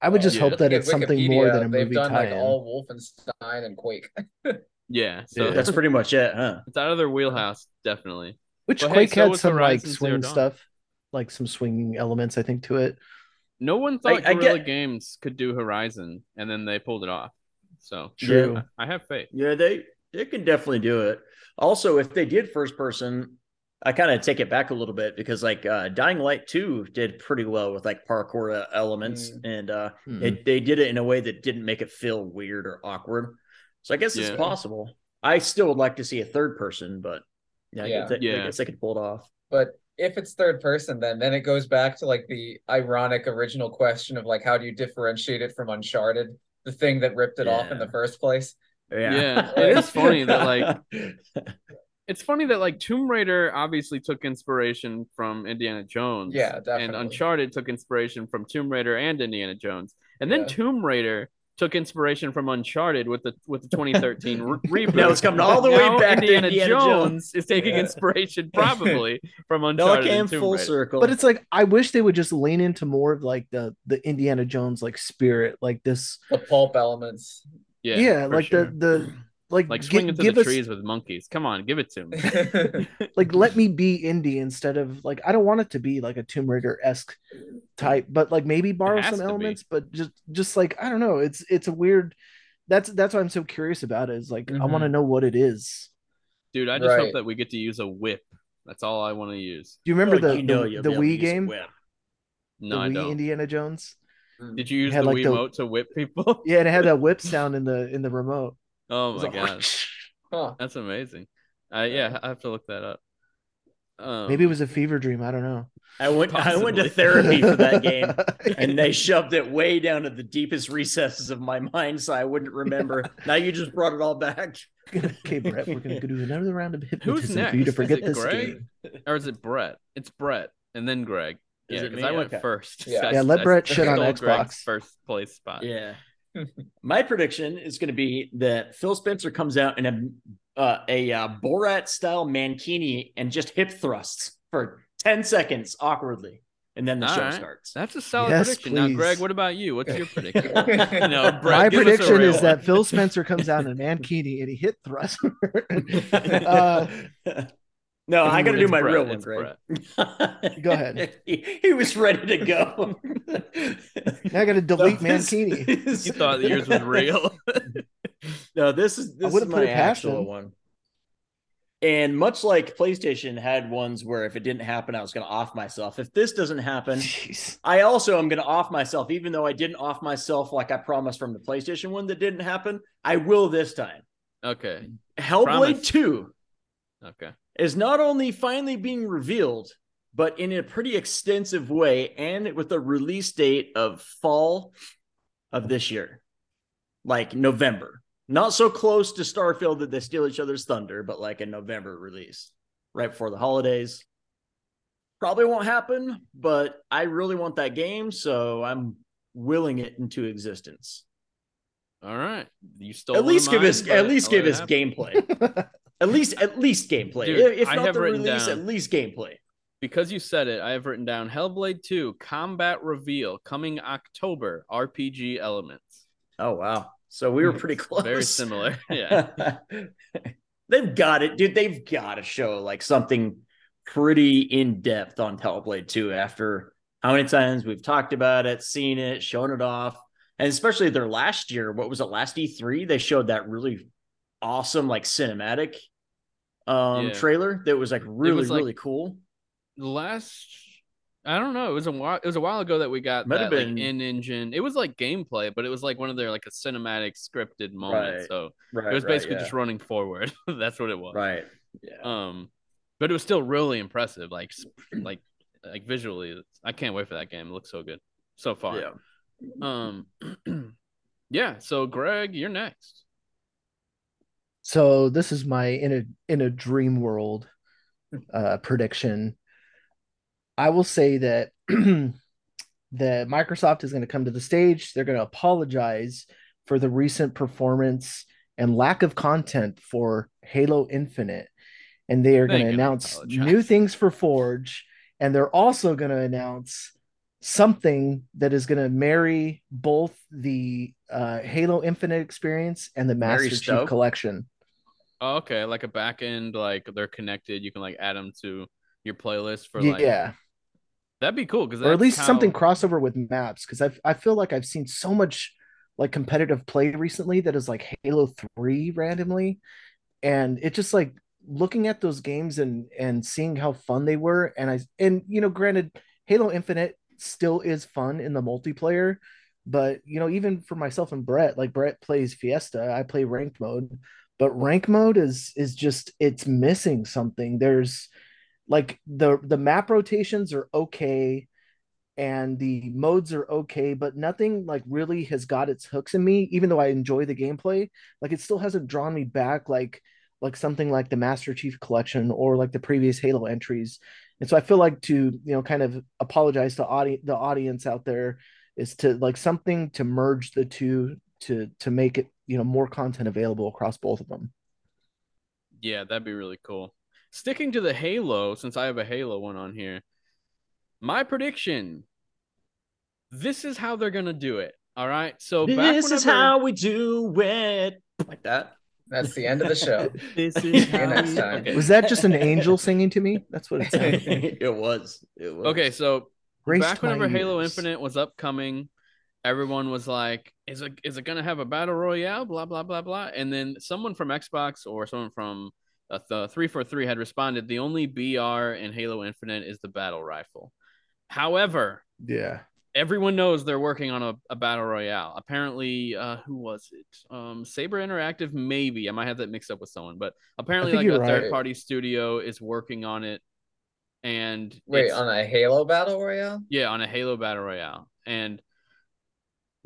I would just Yeah. hope that at it's something more than a They've movie done like tie-in. all Wolfenstein and Quake. yeah. So Yeah. That's pretty much it, huh? it's out of their wheelhouse, definitely. Which But hey, Quake so had some like Horizon swing stuff, like some swinging elements, I think, to it. No one thought I Guerrilla get- Games could do Horizon, and then they pulled it off. So True. I, I have faith. Yeah, they they can definitely do it. Also, if they did first person, I kind of take it back a little bit because like uh Dying Light 2 did pretty well with like parkour uh, elements Mm. and uh Hmm. it, they did it in a way that didn't make it feel weird or awkward. So I guess Yeah. it's possible. I still would like to see a third person, but yeah, I, guess, they, I guess they could pull it off. But if it's third person, then then it goes back to like the ironic original question of like how do you differentiate it from Uncharted, the thing that ripped it off in the first place. Yeah, it is funny that, like, It's funny that like Tomb Raider obviously took inspiration from Indiana Jones. Yeah, And. Uncharted took inspiration from Tomb Raider and Indiana Jones. And then Yeah. Tomb Raider took inspiration from Uncharted with the with the 2013 re- reboot. Now it's coming all the way Now back to Indiana, Indiana Jones is taking Yeah. inspiration probably from no, Uncharted came and Tomb full Raider. circle. But it's like I wish they would just lean into more of like the the Indiana Jones like spirit, like this. The pulp elements. Yeah, Yeah, like sure. the the like like gi- swinging through the us trees with monkeys. Come on, give it to me. like let me be indie instead of like I don't want it to be like a Tomb Raider esque type, but like maybe borrow some to be. elements, but just just like I don't know, it's it's a weird. That's that's what I'm so curious about is like I want to mm-hmm. know what it is. Dude, I just Right. hope that we get to use a whip. That's all I want to use. Do you remember Oh, the you know the, the be able to Wii game? Whip. No, the I Wii don't. Indiana Jones. Did you use had, the like, the- Wiimote to whip people? Yeah, and it had that whip sound in the in the remote. Oh my like, god, Huh. that's amazing. Uh, yeah, I have to look that up. Um, Maybe it was a fever dream. I don't know. I went I went to therapy for that game. and they shoved it way down to the deepest recesses of my mind so I wouldn't remember. now you just brought it all back. okay, Brett, we're gonna go do another round of Who's hypnotism for you to forget this Greg? game. or is it Brett? It's Brett and then Greg. Is yeah, because? I went Okay. first. Yeah. I- Yeah, let I Brett shit on stole Xbox. Greg's first place spot. Yeah. My prediction is going to be that Phil Spencer comes out in a uh, a uh, Borat style mankini and just hip thrusts for 10 seconds awkwardly. And then the All show right. starts. That's a solid Yes, prediction. Now. Greg, what about you? What's your prediction? no, Brett, My give us a prediction is one. that Phil Spencer comes out in a mankini and he hit thrust. uh, no, I got to do my Brett, real one, it's Greg. Go ahead. He, he was ready to go. now I got to delete No, this mankini. is- You thought yours was real. no, this is this is wouldn't put my it actual him. one. And much like PlayStation had ones where if it didn't happen, I was going to off myself. If this doesn't happen, Jeez. I also am going to off myself, even though I didn't off myself like I promised from the PlayStation one that didn't happen. I will this time. okay. Hellblade Promise. 2 Okay. Is not only finally being revealed, but in a pretty extensive way and with a release date of fall of this year, like November. Not so close to Starfield that they steal each other's thunder, but like a November release right before the holidays. Probably won't happen, but I really want that game, so I'm willing it into existence. All right. You stole at least give mine, us at least give let us gameplay. at least at least gameplay. Dude, if I not the release, down- at least gameplay. Because you said it, I have written down Hellblade 2 Combat Reveal coming October RPG elements. Oh wow. So we were pretty close. Very similar. Yeah. they've got it, dude. They've got to show like something pretty in depth on Hellblade 2 after how many times we've talked about it, seen it, shown it off. And especially their last year, what was it, last E3? They showed that really awesome, like cinematic um Yeah. trailer that was like really, was, like, really cool. The last I don't know. It was a while. It was a while ago that we got Might that like, in engine. It was like gameplay, but it was like one of their like a cinematic scripted moment. Right. So Right. it was right, basically yeah. just running forward. That's what it was. right. Yeah. Um, but it was still really impressive. Like, like, like visually, I can't wait for that game. It looks so good so far. yeah. Um, yeah. So Greg, you're next. So this is my in a in a dream world uh prediction. I will say that that Microsoft is going to come to the stage. They're going to apologize for the recent performance and lack of content for Halo Infinite. And they are going to announce apologize. new things for Forge. And they're also going to announce something that is going to marry both the uh, Halo Infinite experience and the Master Chief Collection. Oh, okay, like a back end, like they're connected. You can like add them to your playlist for like yeah. That'd be cool because or at least something crossover with maps because I I feel like I've seen so much like competitive play recently that is like Halo 3 randomly and it just like looking at those games and and seeing how fun they were and I and you know granted Halo Infinite still is fun in the multiplayer but you know even for myself and Brett like Brett plays Fiesta I play ranked mode but rank mode is is just it's missing something. There's like the the map rotations are okay and the modes are okay but nothing like really has got its hooks in me even though i enjoy the gameplay. Like it still hasn't drawn me back like like something like the master chief collection or like the previous halo entries. And so i feel like to you know kind of apologize to audi- the audience out there is to like something to merge the two to to make it you know more content available across both of them. Yeah that'd be really cool. Sticking to the halo since i have a halo one on here my prediction this is how they're gonna do it all right? So this is whenever... how we do it. Like that? That's the end of the show. This is how next time. Okay. was that just an angel singing to me? That's what it sounded it was. It was. Okay so Graced back whenever my halo infinite was upcoming everyone was like is it is it gonna have a battle royale? Blah blah blah blah. And then someone from xbox or someone from uh, the 343 had responded the only br in halo infinite is the battle rifle. However yeah. everyone knows they're working on a, a battle royale. Apparently uh who was it? Um saber interactive maybe. I might have that mixed up with someone but apparently like a right. third party studio is working on it. And Wait, on a Halo battle royale? yeah on a halo battle royale. And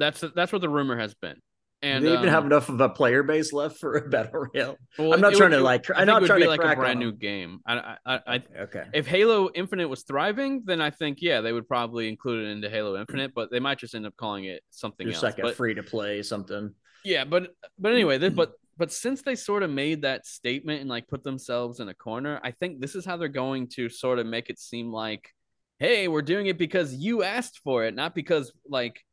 that's that's what the rumor has been. And do they even um, have enough of a player base left for a battle royale? Well, I'm not trying would- to, like, I'm not trying be to like a brand new game. I, I, I, okay. if Halo Infinite was thriving, then I think yeah they would probably include it into Halo Infinite, but they might just end up calling it something just else. like a free to play something. Yeah, but but anyway, but but since they sort of made that statement and like put themselves in a corner, I think this is how they're going to sort of make it seem like, hey, we're doing it because you asked for it, not because like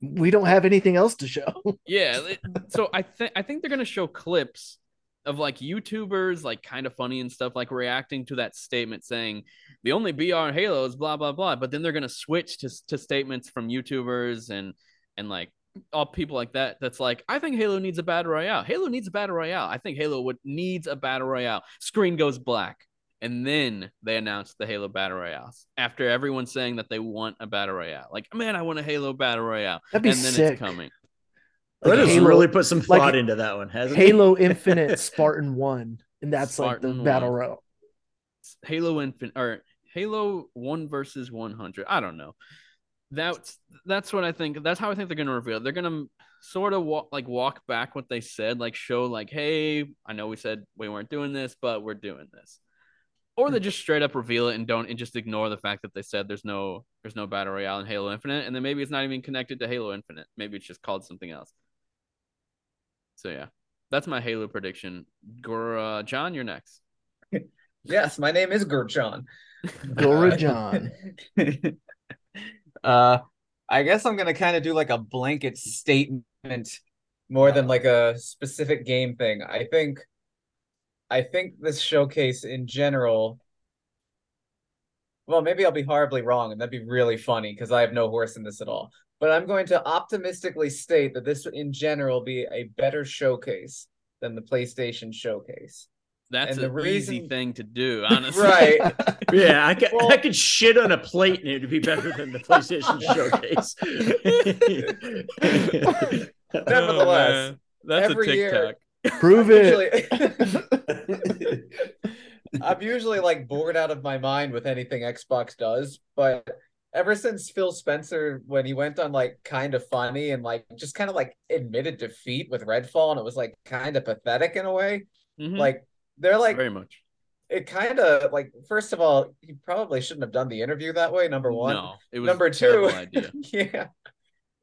we don't have anything else to show yeah. it- so I think I think they're gonna show clips of like YouTubers like Kinda Funny and stuff like reacting to that statement saying the only BR in Halo is blah blah blah, but then they're gonna switch to to statements from YouTubers and and like all people like that. That's like I think Halo needs a battle royale. Halo needs a battle royale. I think Halo would needs a battle royale. Screen goes black. And then they announced the Halo Battle Royale after everyone saying that they want a Battle Royale. Like, man, I want a Halo Battle Royale. That'd be and then sick. it's coming. Like Let us Halo- really put some like thought into that one hasn't he? Halo Infinite Spartan One, and that's like Spartan the battle royale. Halo Infinite or Halo One versus One Hundred. I don't know. That's that's what I think. That's how I think they're gonna reveal. They're gonna sort of walk like walk back what they said, like show like, hey, I know we said we weren't doing this, but we're doing this. Or they just straight up reveal it and don't and just ignore the fact that they said there's no there's no battle royale in Halo Infinite, and then maybe it's not even connected to Halo Infinite. Maybe it's just called something else. So yeah, that's my Halo prediction. Gor, uh, John, you're next. Yes, my name is Gurchan. Gora John. uh I guess I'm gonna kind of do like a blanket statement more than like a specific game thing. I think I think this showcase in general well, maybe I'll be horribly wrong and that'd be really funny because I have no horse in this at all. But I'm going to optimistically state that this in general be a better showcase than the PlayStation showcase. That's And the an easy thing to do, honestly. Right. Yeah, I could, Well- I could shit on a plate and it'd be better than the PlayStation Showcase. Nevertheless, Oh, that's every a year- TikTok. Prove it. usually- I'm usually like bored out of my mind with anything Xbox does, but ever since Phil Spencer, when he went on like Kinda Funny and like just kind of like admitted defeat with Redfall, and it was like kind of pathetic in a way. Mhm. Like they're like very much. it kind of like first of all, he probably shouldn't have done the interview that way. Number one, No, it was number a terrible two, idea. yeah,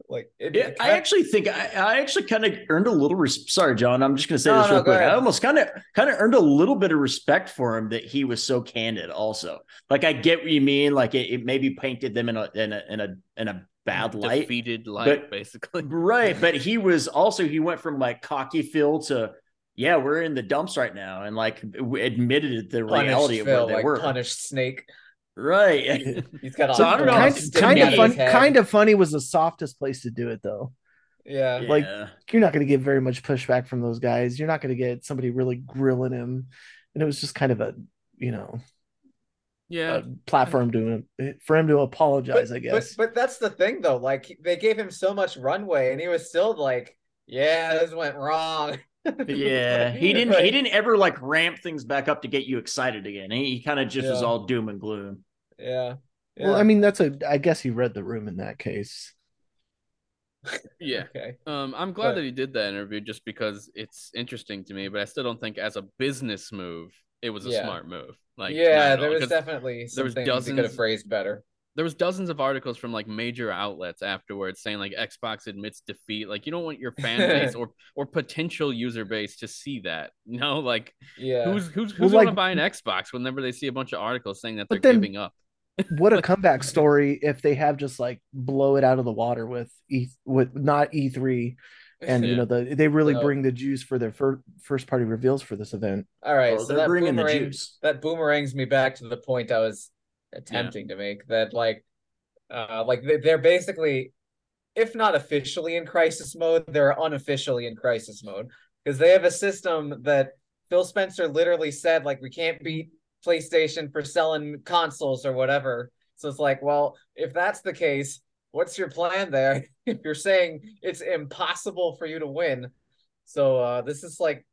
like it, Yeah, it I kind- actually think I, I actually kind of earned a little. Res- Sorry, John. I'm just going to say No, this no, real go quick. I almost kind of kind of earned a little bit of respect for him that he was so candid. Also, like I get what you mean. Like it, it maybe painted them in a in a in a in a bad light. Defeated light, But- basically. Right, but he was also he went from like cocky Phil to yeah, we're in the dumps right now, and like admitted the punished reality of Phil, where they like were. punished Snake. Right. He's got all So I don't know. kind, kind of fun. Kind of funny was the softest place to do it, though. Yeah. Like, Yeah. You're not going to get very much pushback from those guys. You're not going to get somebody really grilling him, and it was just kind of a, you know, Yeah. a platform to him for him to apologize. I guess. But, but that's the thing though. Like they gave him so much runway, and he was still like, "Yeah, this went wrong." Yeah, he didn't. He didn't ever like ramp things back up to get you excited again. He, he kind of just was all doom and gloom. Yeah. Well. I mean, that's a. I guess he read the room in that case. Yeah. Okay. Um, I'm glad But- that he did that interview just because it's interesting to me, but I still don't think as a business move it was a Yeah. smart move. Like yeah, there all, was 'cause definitely there was things he could have phrased better. there was dozens of articles from like major outlets afterwards saying like Xbox admits defeat. Like you don't want your fan base or or potential user base to see that. No, like Yeah. who's who's Well, who's gonna like- buy an Xbox whenever they see a bunch of articles saying that they're then- giving up. What a comeback story if they have just like blow it out of the water with E with not E3 and you know the they really So- bring the juice for their fir- first party reveals for this event. All right, so they're that bringing the juice. that boomerangs me back to the point I was attempting to make. That like, uh, like they- they're basically, if not officially in crisis mode, they're unofficially in crisis mode because they have a system that Phil Spencer literally said like we can't beat PlayStation for selling consoles or whatever. So it's like, well, if that's the case, what's your plan there? if you're saying it's impossible for you to win, so uh, this is like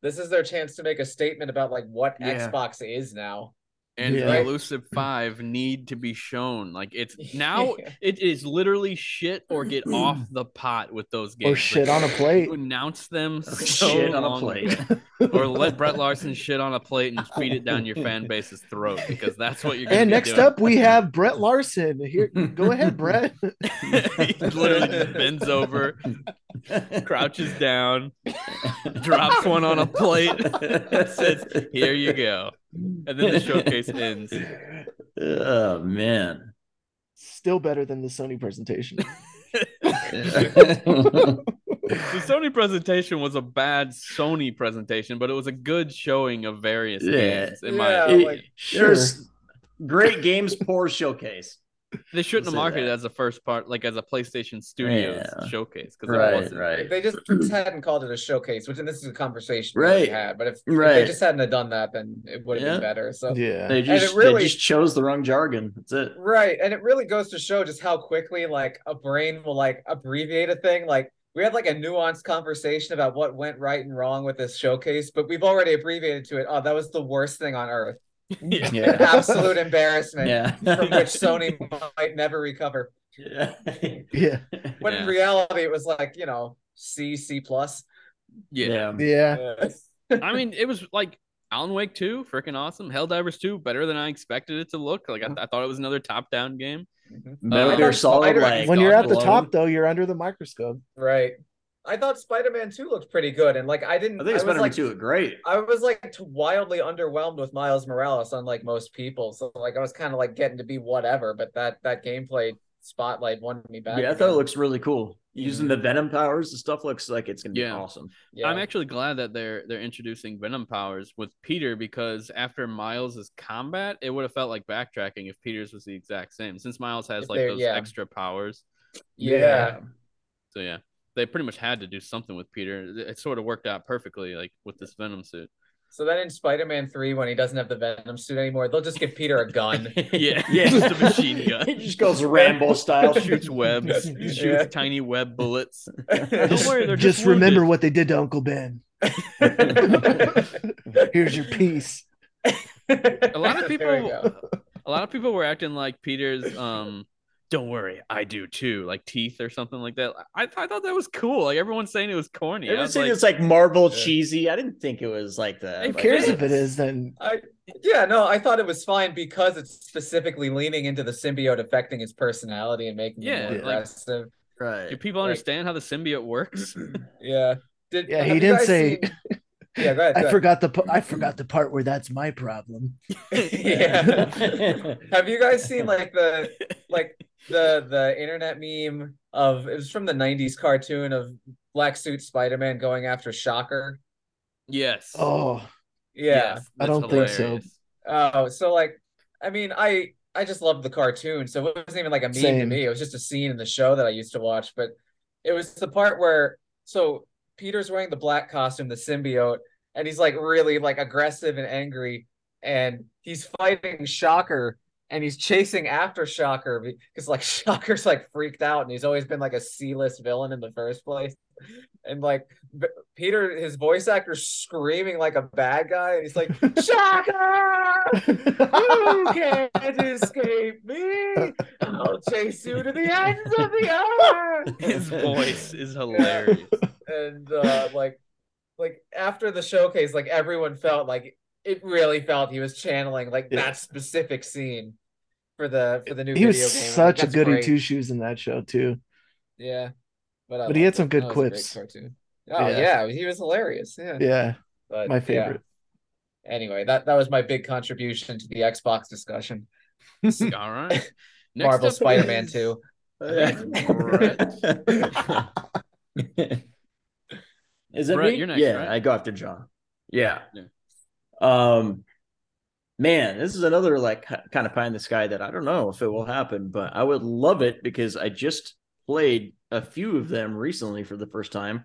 this is their chance to make a statement about like what Yeah. Xbox is now. And Yeah. the elusive five need to be shown. Like it's now it is literally shit or get off the pot with those games. Or shit Like, on a plate. announce them so shit on a plate. or let Brett Larson shit on a plate and feed it down your fan base's throat because that's what you're gonna And next doing. up we have Brett Larson. Here go ahead, Brett. he literally just bends over, crouches down, drops one on a plate, and says, Here you go. Mm. And then the showcase ends. oh man. Still better than the Sony presentation. The Sony presentation was a bad Sony presentation, but it was a good showing of various Yeah. games. In my Yeah, opinion. like- There's great games, poor showcase. They shouldn't have say marketed it that. as a first part, like as a PlayStation Studios Yeah. showcase, because Right, it wasn't. right. They just hadn't called it a showcase, which and this is a conversation that we Right. had, but if, if they just hadn't have done that, then it would have Yeah. been better. So Yeah. They it just really- they just chose the wrong jargon. That's it. Right. And it really goes to show just how quickly like a brain will like abbreviate a thing. Like we had like a nuanced conversation about what went right and wrong with this showcase, but we've already abbreviated to it. Oh, that was the worst thing on earth. Yeah. Yeah. absolute embarrassment Yeah. from which Sony might never recover. Yeah. Yeah. When Yeah. in reality it was like, you know, C, C plus. Yeah. Yeah. Yeah. I mean, it was like Alan Wake 2, freaking awesome. Helldivers 2, better than I expected it to look. Like, I, I thought it was another top down game. Metal Uh, Gear Solid, like When you're at the alone. top though, you're under the microscope. Right. I thought Spider-Man 2 looked pretty good. And like I didn't I think was Spider-Man like 2 is great. I was like wildly underwhelmed with Miles Morales, unlike most people. So like I was kind of like getting to be whatever, but that that gameplay spotlight won me back. Yeah, I thought it looks really cool. Mm-hmm. Using the Venom powers, the stuff looks like it's gonna be Yeah. awesome. Yeah. I'm actually glad that they're they're introducing Venom powers with Peter because after Miles's combat, it would have felt like backtracking if Peter's was the exact same. Since Miles has If like those yeah. extra powers. yeah. So yeah. They pretty much had to do something with Peter. It- It sort of worked out perfectly, like with this Venom suit. So then in Spider-Man 3, when he doesn't have the Venom suit anymore, they'll just give Peter a gun. Yeah, Yeah. just a machine gun. He just goes Rambo style. shoots webs, shoots Yeah. tiny web bullets. Don't worry, they're just just remember wounded. what they did to Uncle Ben. Here's your piece. A lot of people, a lot of people were acting like Peter's. Um, don't worry, I do too. Like teeth or something like that. I, I thought that was cool. Like everyone's saying it was corny. I Everyone was saying like, it's like Marvel Yeah. cheesy. I didn't think it was like that. Who Who Like, cares if it is? Then I, yeah, no, I thought it was fine because it's specifically leaning into the symbiote affecting his personality and making Yeah, him more like- aggressive. do Right. people like- understand how the symbiote works? Yeah. Did Yeah, he didn't say- seen- Yeah, go ahead. go I ahead. forgot the p- I forgot the part where that's my problem. yeah. Have you guys seen like the like the the internet meme of it was from the '90s cartoon of black suit Spider-Man going after Shocker? yes. Oh, Yeah. Yes, I don't think so. Oh, so like, I mean, I I just loved the cartoon, so it wasn't even like a meme to me. It was just a scene in the show that I used to watch. But it was the part where so Peter's wearing the black costume, the symbiote, and he's like really like aggressive and angry, and he's fighting Shocker, and he's chasing after Shocker because like Shocker's like freaked out, and he's always been like a C-list villain in the first place. And like B- Peter, his voice actor's screaming like a bad guy, and he's like, Shocker! You can't escape me. I'll chase you to the ends of the earth. His voice is hilarious. And uh, like, like after the showcase, like everyone felt like it really felt he was channeling like Yeah. that specific scene for the for the new he was video game. Like, such a goody great. two shoes in that show too. Yeah, but I But he had some it. good That was a great quips. cartoon. Oh Yeah. yeah. he was hilarious. Yeah, Yeah, but, my yeah. favorite. Anyway, that that was my big contribution to the Xbox discussion. All right. Next Marvel Spider-Man is- 2. Is it Brett, me? you're next, yeah, right? I go after John. Yeah. Yeah. Um, man, this is another like kind of pie in the sky that I don't know if it will happen, but I would love it because I just played a few of them recently for the first time.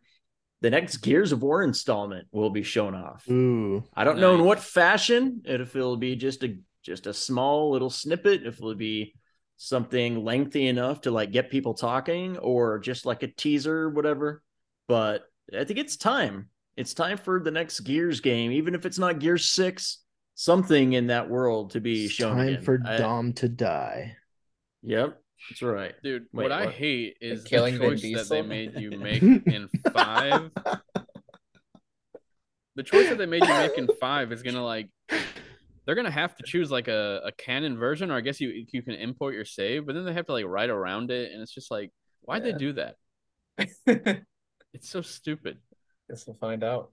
The next Gears of War installment will be shown off. Ooh, I don't know in what fashion. If it'll be just a just a small little snippet, if it'll be something lengthy enough to like get people talking, or just like a teaser, whatever. But I think it's time. It's time for the next Gears game, even if it's not Gears Six. Something in that world to be it's shown. time again. for I- Dom to die. Yep, that's right. Dude, Wait, what I hate is killing the Vin choice that they made you make in five. The choice that they made you make in five is gonna like they're gonna have to choose like a, a canon version, or I guess you you can import your save, but then they have to like write around it, and it's just like, why'd they do that? It's so stupid. Guess we'll find out.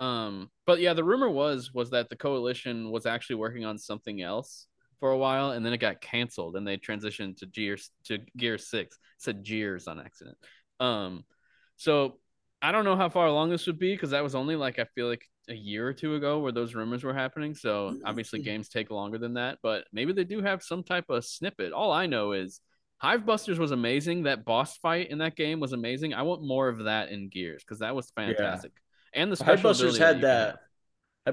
Um, but yeah, the rumor was was that the coalition was actually working on something else for a while, and then it got canceled, and they transitioned to Gears to Gear Six. It said Gears on accident. Um, so I don't know how far along this would be because that was only like I feel like a year or two ago where those rumors were happening. So obviously games take longer than that, but maybe they do have some type of snippet. All I know is Hive Busters was amazing. That boss fight in that game was amazing. I want more of that in Gears because that was fantastic. And the special ability had that. have.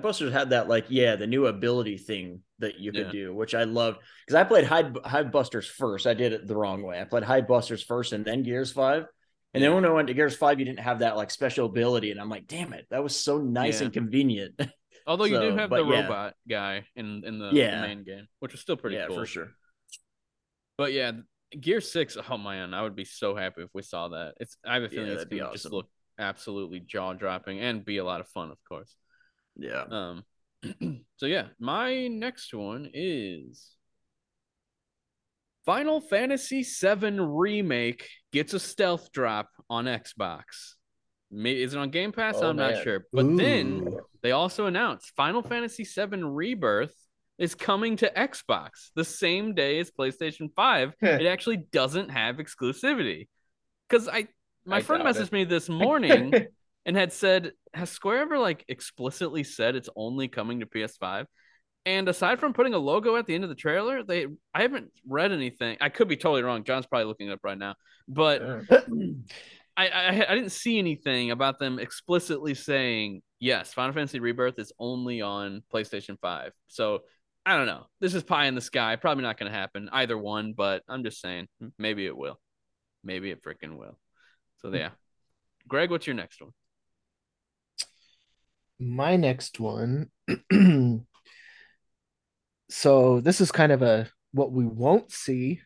Hivebusters had that like yeah, the new ability thing that you could Yeah. do, which I loved because I played Hide Hivebusters first. I did it the wrong way. I played Hivebusters first and then Gears Five, and then when I went to Gears Five, you didn't have that like special ability, and I'm like, damn it, that was so nice Yeah. and convenient. Although you do have the yeah. robot guy in in the, the main game, which was still pretty yeah, cool. for sure. But yeah, Gear Six. Oh man, I would be so happy if we saw that. It's I have a feeling Yeah, it's that'd be gonna just awesome. look absolutely jaw dropping and be a lot of fun, of course. Yeah. Um. so yeah, my next one is Final Fantasy VII Remake gets a stealth drop on Xbox. Is it on Game Pass? Oh, I'm not sure. But then they also announced Final Fantasy VII Rebirth is coming to Xbox the same day as PlayStation 5. it actually doesn't have exclusivity. Because I my I friend messaged it. me this morning and had said, Has Square ever like explicitly said it's only coming to PS5? And aside from putting a logo at the end of the trailer, they I haven't read anything. I could be totally wrong. John's probably looking it up right now. But I, I I didn't see anything about them explicitly saying yes, Final Fantasy Rebirth is only on PlayStation 5. So I don't know. This is pie in the sky. Probably not going to happen either one, but I'm just saying maybe it will. Maybe it freaking will. So yeah. Greg, what's your next one? My next one. so this is kind of a what we won't see,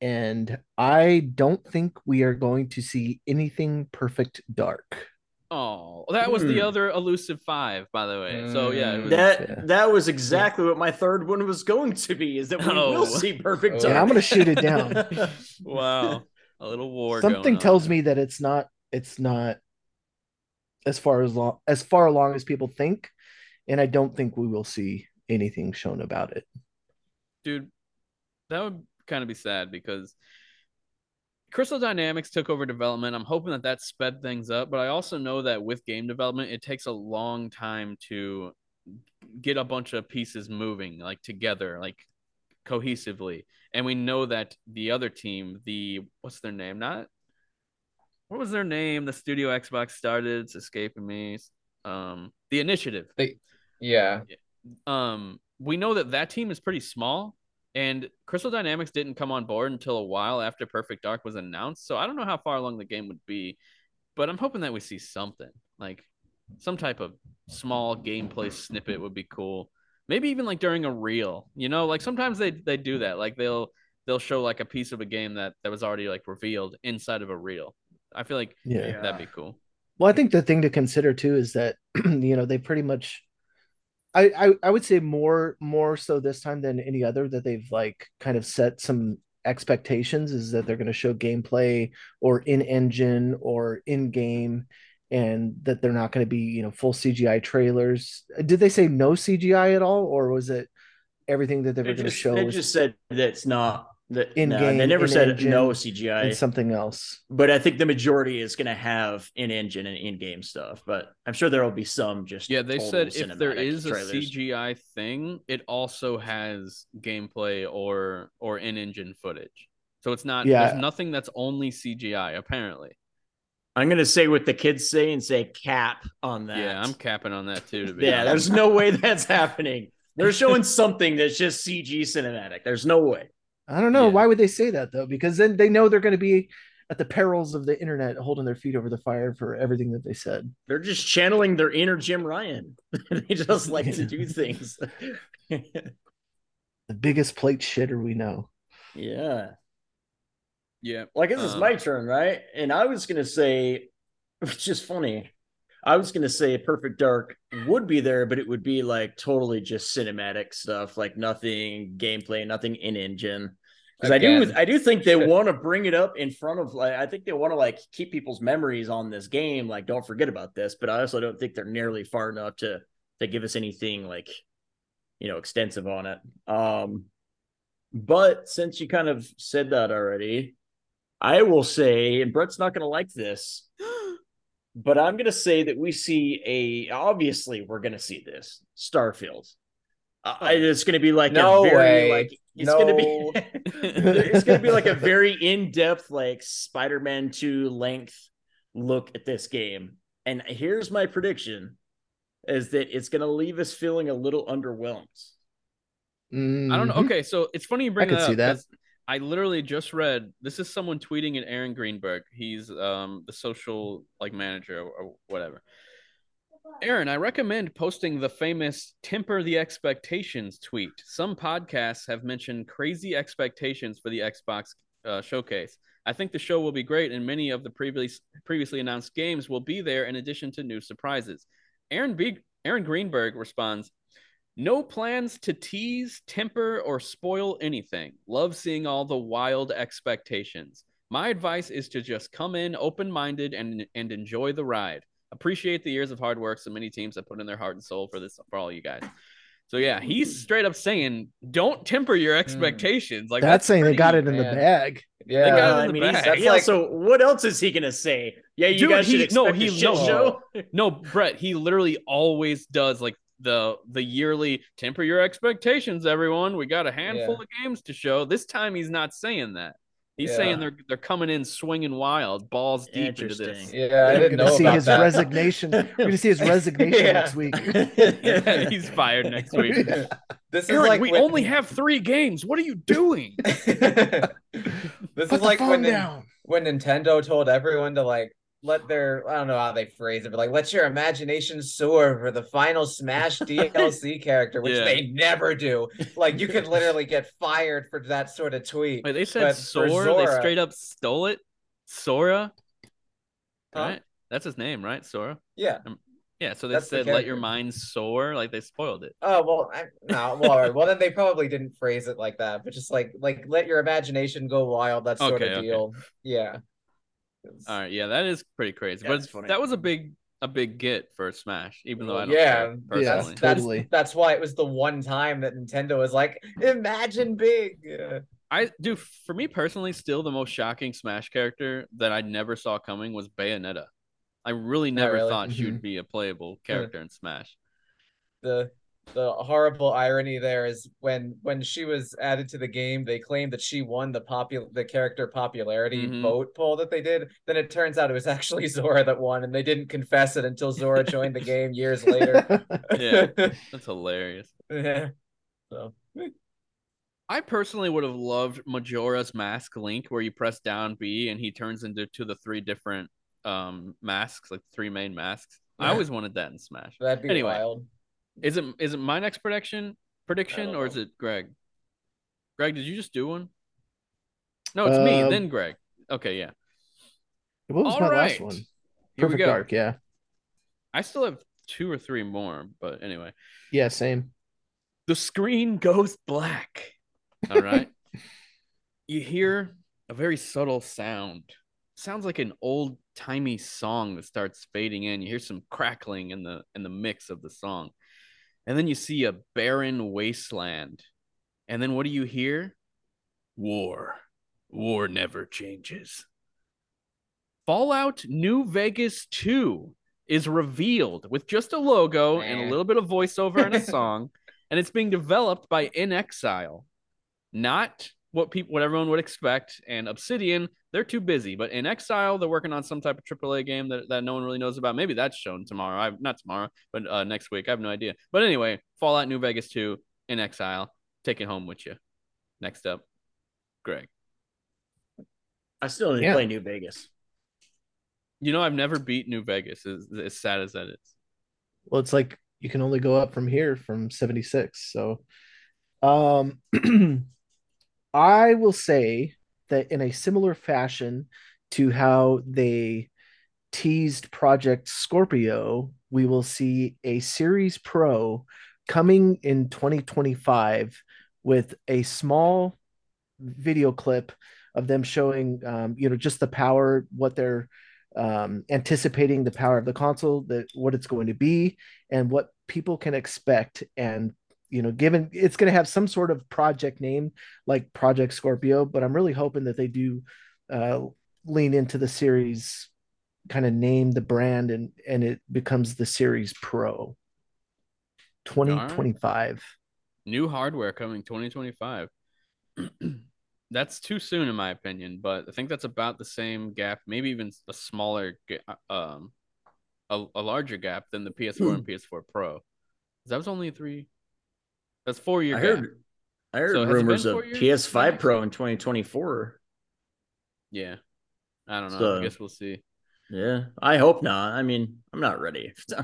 and I don't think we are going to see anything perfect dark. Oh, that was the Hmm. other elusive five, by the way. So yeah, was, That Yeah. that was exactly what my third one was going to be. Is that we Oh. will see perfect Oh. dark. Yeah, I'm gonna shoot it down. wow, a little war. Something tells there. me that it's not. It's not as far as long as far along as people think, and I don't think we will see anything shown about it. dude, that would kind of be sad because Crystal Dynamics took over development. I'm hoping that that sped things up, but I also know that with game development, it takes a long time to get a bunch of pieces moving like together, like cohesively, and we know that the other team, the what's their name? Not what was their name? The studio Xbox started. It's escaping me. Um, the Initiative. They, Yeah. Um, we know that that team is pretty small, and Crystal Dynamics didn't come on board until a while after Perfect Dark was announced. So I don't know how far along the game would be, but I'm hoping that we see something like some type of small gameplay snippet would be cool. Maybe even like during a reel, you know, like sometimes they they do that. Like they'll they'll show like a piece of a game that that was already like revealed inside of a reel. I feel like Yeah. that'd be cool. Well, I think the thing to consider too is that you know they pretty much, I, I I would say more more so this time than any other that they've like kind of set some expectations is that they're going to show gameplay or in engine or in game, and that they're not going to be you know full CGI trailers. Did they say no CGI at all, or was it everything that they were going to just, show they just said that's not that. In no, game, they never said engine, no and CGI. something else? but I think the majority is going to have in engine and in game stuff. But I'm sure there will be some just Yeah, they said if there is cinematic is a. CGI thing, it also has gameplay or or in-engine footage. So it's not Yeah. there's nothing that's only CGI apparently. I'm going to say what the kids say and say cap on that. Yeah, I'm capping on that too to be Yeah, honest. there's no way that's happening. They're showing something that's just CG cinematic. There's no way. I don't know. Yeah. Why would they say that though? Because then they know they're going to be at the perils of the internet holding their feet over the fire for everything that they said. They're just channeling their inner Jim Ryan. they just like to do things. The biggest plate shitter we know. yeah. Yeah. Like this guess it's Um, my turn, right? And I was gonna say, which is funny. I was gonna say Perfect Dark would be there, but it would be like totally just cinematic stuff, like nothing gameplay, nothing in engine. Because I do, I do think they want to bring it up in front of, like, I think they want to like keep people's memories on this game. Like, don't forget about this. But I also don't think they're nearly far enough to to give us anything like, you know, extensive on it. Um, but since you kind of said that already, I will say, and Brett's not going to like this, but I'm going to say that we see a. Obviously, we're going to see this Starfield. Uh, it's going to be like No a very way. like it's No. going to be. it's going to be like a very in-depth, like Spider-Man Two length look at this game. And here's my prediction: is that it's going to leave us feeling a little underwhelmed. I don't know. Okay, so it's funny you bring could that see up that. I literally just read this is someone tweeting at Aaron Greenberg. He's um the social like manager or, or whatever. Aaron, I recommend posting the famous temper the expectations tweet. Some podcasts have mentioned crazy expectations for the Xbox uh, showcase. I think the show will be great and many of the previous previously announced games will be there in addition to new surprises. Aaron B- Aaron Greenberg responds, no plans to tease, temper, or spoil anything. Love seeing all the wild expectations. My advice is to just come in open minded and, and enjoy the ride. Appreciate the years of hard work so many teams have put in their heart and soul for this for all you guys. So yeah, he's mm-hmm. straight up saying, "Don't temper your mm. expectations." Like That's saying they got it in the bag. Yeah. got it in I the mean, bag. he's, That's yeah, like- so what else is he gonna say? Yeah, you Dude, guys should he- no, expect he- a shit no. show. No, Brett, he literally always does like the the yearly temper your expectations, everyone. We got a handful Yeah. of games to show. This time he's not saying that. He's Yeah. saying they're they're coming in swinging wild, balls deep into this. Yeah, I We're didn't gonna know see about his that. resignation. We're gonna see his resignation Yeah. next week. he's fired next week. This is like we when- only have three games. What are you doing? this Put is like phone when Nin- when Nintendo told everyone to like let their I don't know how they phrase it, but like let your imagination soar for the final Smash DLC character, which Yeah. they never do. Like you could literally get fired for that sort of tweet. Wait, they said for Sora. They straight up stole it. Sora, Huh? right? That's his name, right? Sora. Yeah. Um, yeah. So they That's the said, "Let your mind soar." Like they spoiled it. Oh well, I, no. Well, right. well then they probably didn't phrase it like that, but just like like let your imagination go wild. That sort Okay, of okay. deal. Yeah. All right, yeah, that is pretty crazy. Yeah, but it's- funny. that was a big a big get for Smash, even though I don't Yeah, care yeah, That's, personally. that's Totally. that's why it was the one time that Nintendo was like, imagine big. I do for me personally, still the most shocking Smash character that I never saw coming was Bayonetta. I really never really? thought she Mhm. would be a playable character in Smash. The the horrible irony there is when when she was added to the game, they claimed that she won the popul the character popularity Mhm. vote poll that they did. Then it turns out it was actually Sora that won, and they didn't confess it until Sora joined the game years later. Yeah. That's hilarious. yeah. So I personally would have loved Majora's Mask Link, where you press down B and he turns into to the three different um masks, like three main masks. I always wanted that in Smash. that'd be Anyway. wild. Is it is it my next prediction prediction or is it Greg? Greg, did you just do one? No, it's me, Um, then Greg. Okay, yeah. What was All my right. last one? Here Perfect we go. Dark, yeah. I still have two or three more, but anyway. Yeah, same. The screen goes black. All right. you hear a very subtle sound. Sounds like an old timey song that starts fading in. You hear some crackling in the in the mix of the song. And then you see a barren wasteland. And then what do you hear? War. War never changes. Fallout New Vegas 2 is revealed with just a logo and a little bit of voiceover and a song, and it's being developed by inXile, not what people, what everyone would expect. And Obsidian, they're too busy, but inXile, they're working on some type of AAA game that, that no one really knows about. Maybe that's shown tomorrow. I not tomorrow, but uh, next week. I have no idea. But anyway, Fallout New Vegas 2 inXile, take it home with you. Next up, Greg. I still need Yeah. to play New Vegas. You know, I've never beat New Vegas, as, as sad as that is. Well, it's like you can only go up from here from 76. So um I will say that in a similar fashion to how they teased Project Scorpio, we will see a Series Pro coming in 2025 with a small video clip of them showing um, you know just the power what they're um, anticipating the power of the console that what it's going to be and what people can expect and you know given it's going to have some sort of project name like project scorpio but i'm really hoping that they do uh, lean into the series kind of name the brand and and it becomes the series pro 2025 New hardware coming 2025. that's too soon in my opinion, but I think that's about the same gap, maybe even a smaller, um, a, a larger gap than the PS4 and PS4 Pro. That was only three. That's four year I gap. heard, I heard So rumors of? PS5 Pro in 2024. Yeah, I don't know. So- I guess we'll see. Yeah, I hope not. I mean, I'm not ready.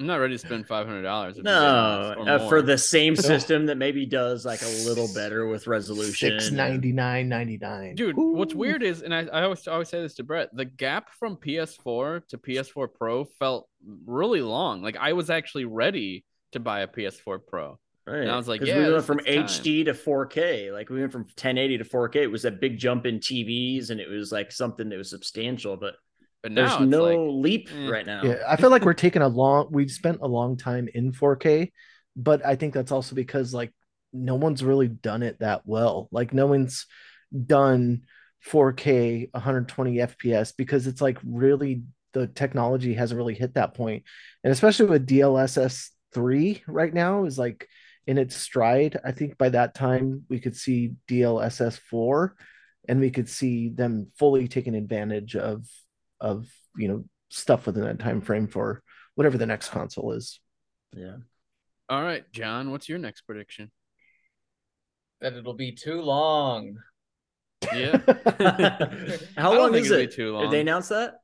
I'm not ready to spend five hundred dollars. no, uh, for the same system that maybe does like a little better with resolution. Six ninety nine ninety nine. Dude, what's weird is, and I, I always I always say this to Brett, the gap from PS4 to PS4 Pro felt really long. Like I was actually ready to buy a PS4 Pro. Right. And I was like, 'Cause yeah, we this- went from it's time. HD to 4K. Like we went from 1080 to 4K. It was a big jump in TVs, and it was like something that was substantial. But But there's it's no like, leap eh. right now. Yeah, I feel like we're taking a long. We've spent a long time in 4K, but I think that's also because like no one's really done it that well. Like no one's done 4K 120 FPS because it's like really the technology hasn't really hit that point, and especially with DLSS three right now is like in its stride. I think by that time we could see DLSS four, and we could see them fully taking advantage of of you know stuff within that time frame for whatever the next console is. Yeah. All right, John, what's your next prediction? That it'll be too long. Yeah, How long is it'll be it? too Did they announce that?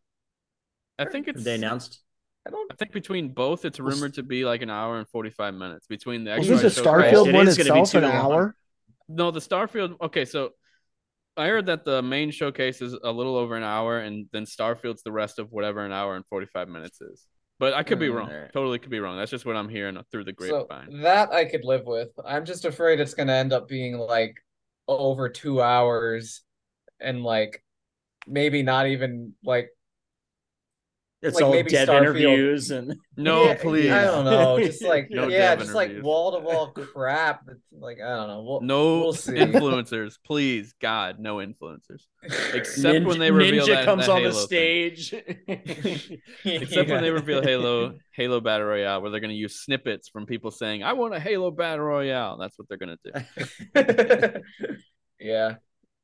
I think it's Did they announced. I don't. I think between both, it's rumored to be like an hour and forty five minutes between the. Was extra this a showcase- Starfield It one is gonna be itself an long. hour? No, the Starfield. Okay, so I heard that the main showcase is a little over an hour, and then Starfield's the rest of whatever an hour and forty five minutes is. But I could be Mm, wrong. alright. Totally could be wrong. That's just what I'm hearing through the So grapevine. that I could live with. I'm just afraid it's gonna end up being like over two hours, and like maybe not even like It's Like all maybe dev Starfield. interviews and No, Yeah, please. I don't know. Just like No yeah, dev just like wall to wall crap. That's like I don't know. We'll, No we'll see. influencers, please, God, no influencers. Except when they reveal Ninja that, comes that on the Halo thing. stage. Except when they reveal Halo, Halo Battle Royale, where they're going to use snippets from people saying, "I want a Halo Battle Royale." That's what they're going to do. yeah.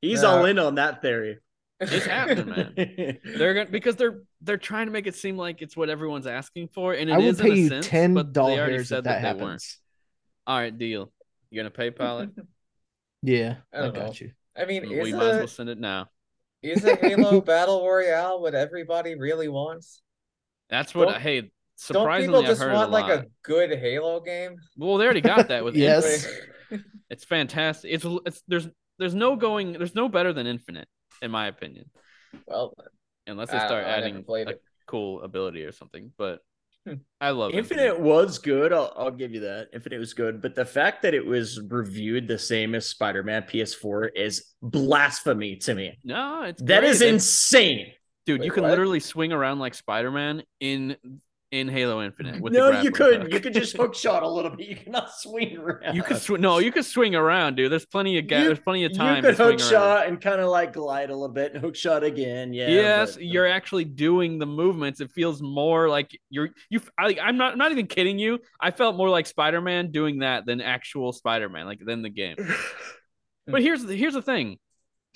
He's No. all in on that theory. It's happening, man. They're going to because they're they're trying to make it seem like it's what everyone's asking for, and it I will is in pay a you sense, ten but they already dollars said if that they weren't. happens. All right, deal. You gonna PayPal it? Yeah, I I, got know. you. I mean, we is might as well send it now. is a Halo Battle Royale what everybody really wants? That's what. Don't- hey, Don't surprisingly, people I've just heard want a like a good Halo game? Well, they already got that with Yes. Infinite. It's fantastic. It's, it's there's there's no going. There's no better than Infinite, in my opinion, Well, unless they start know, I adding played a it. cool ability or something. But Hmm. I love Infinite was good. I'll, I'll give you that. Infinite was good, but the fact that it was reviewed the same as Spider-Man PS4 is blasphemy to me. No, it's That great. is It's- insane. dude. you can what? literally swing around like Spider Man in in Halo Infinite. With the No, you couldn't. hook. You could just hook shot a little bit. You cannot swing around. You could swing. No, you could swing around, dude. There's plenty of ga- You- There's plenty of time. You could hook around. shot and kind of like glide a little bit and hook shot again. Yeah. yes, but- you're uh, actually doing the movements. It feels more like you're you. I, I'm not. I'm not even kidding you. I felt more like Spider-Man doing that than actual Spider-Man, like than the game. but here's the here's the thing.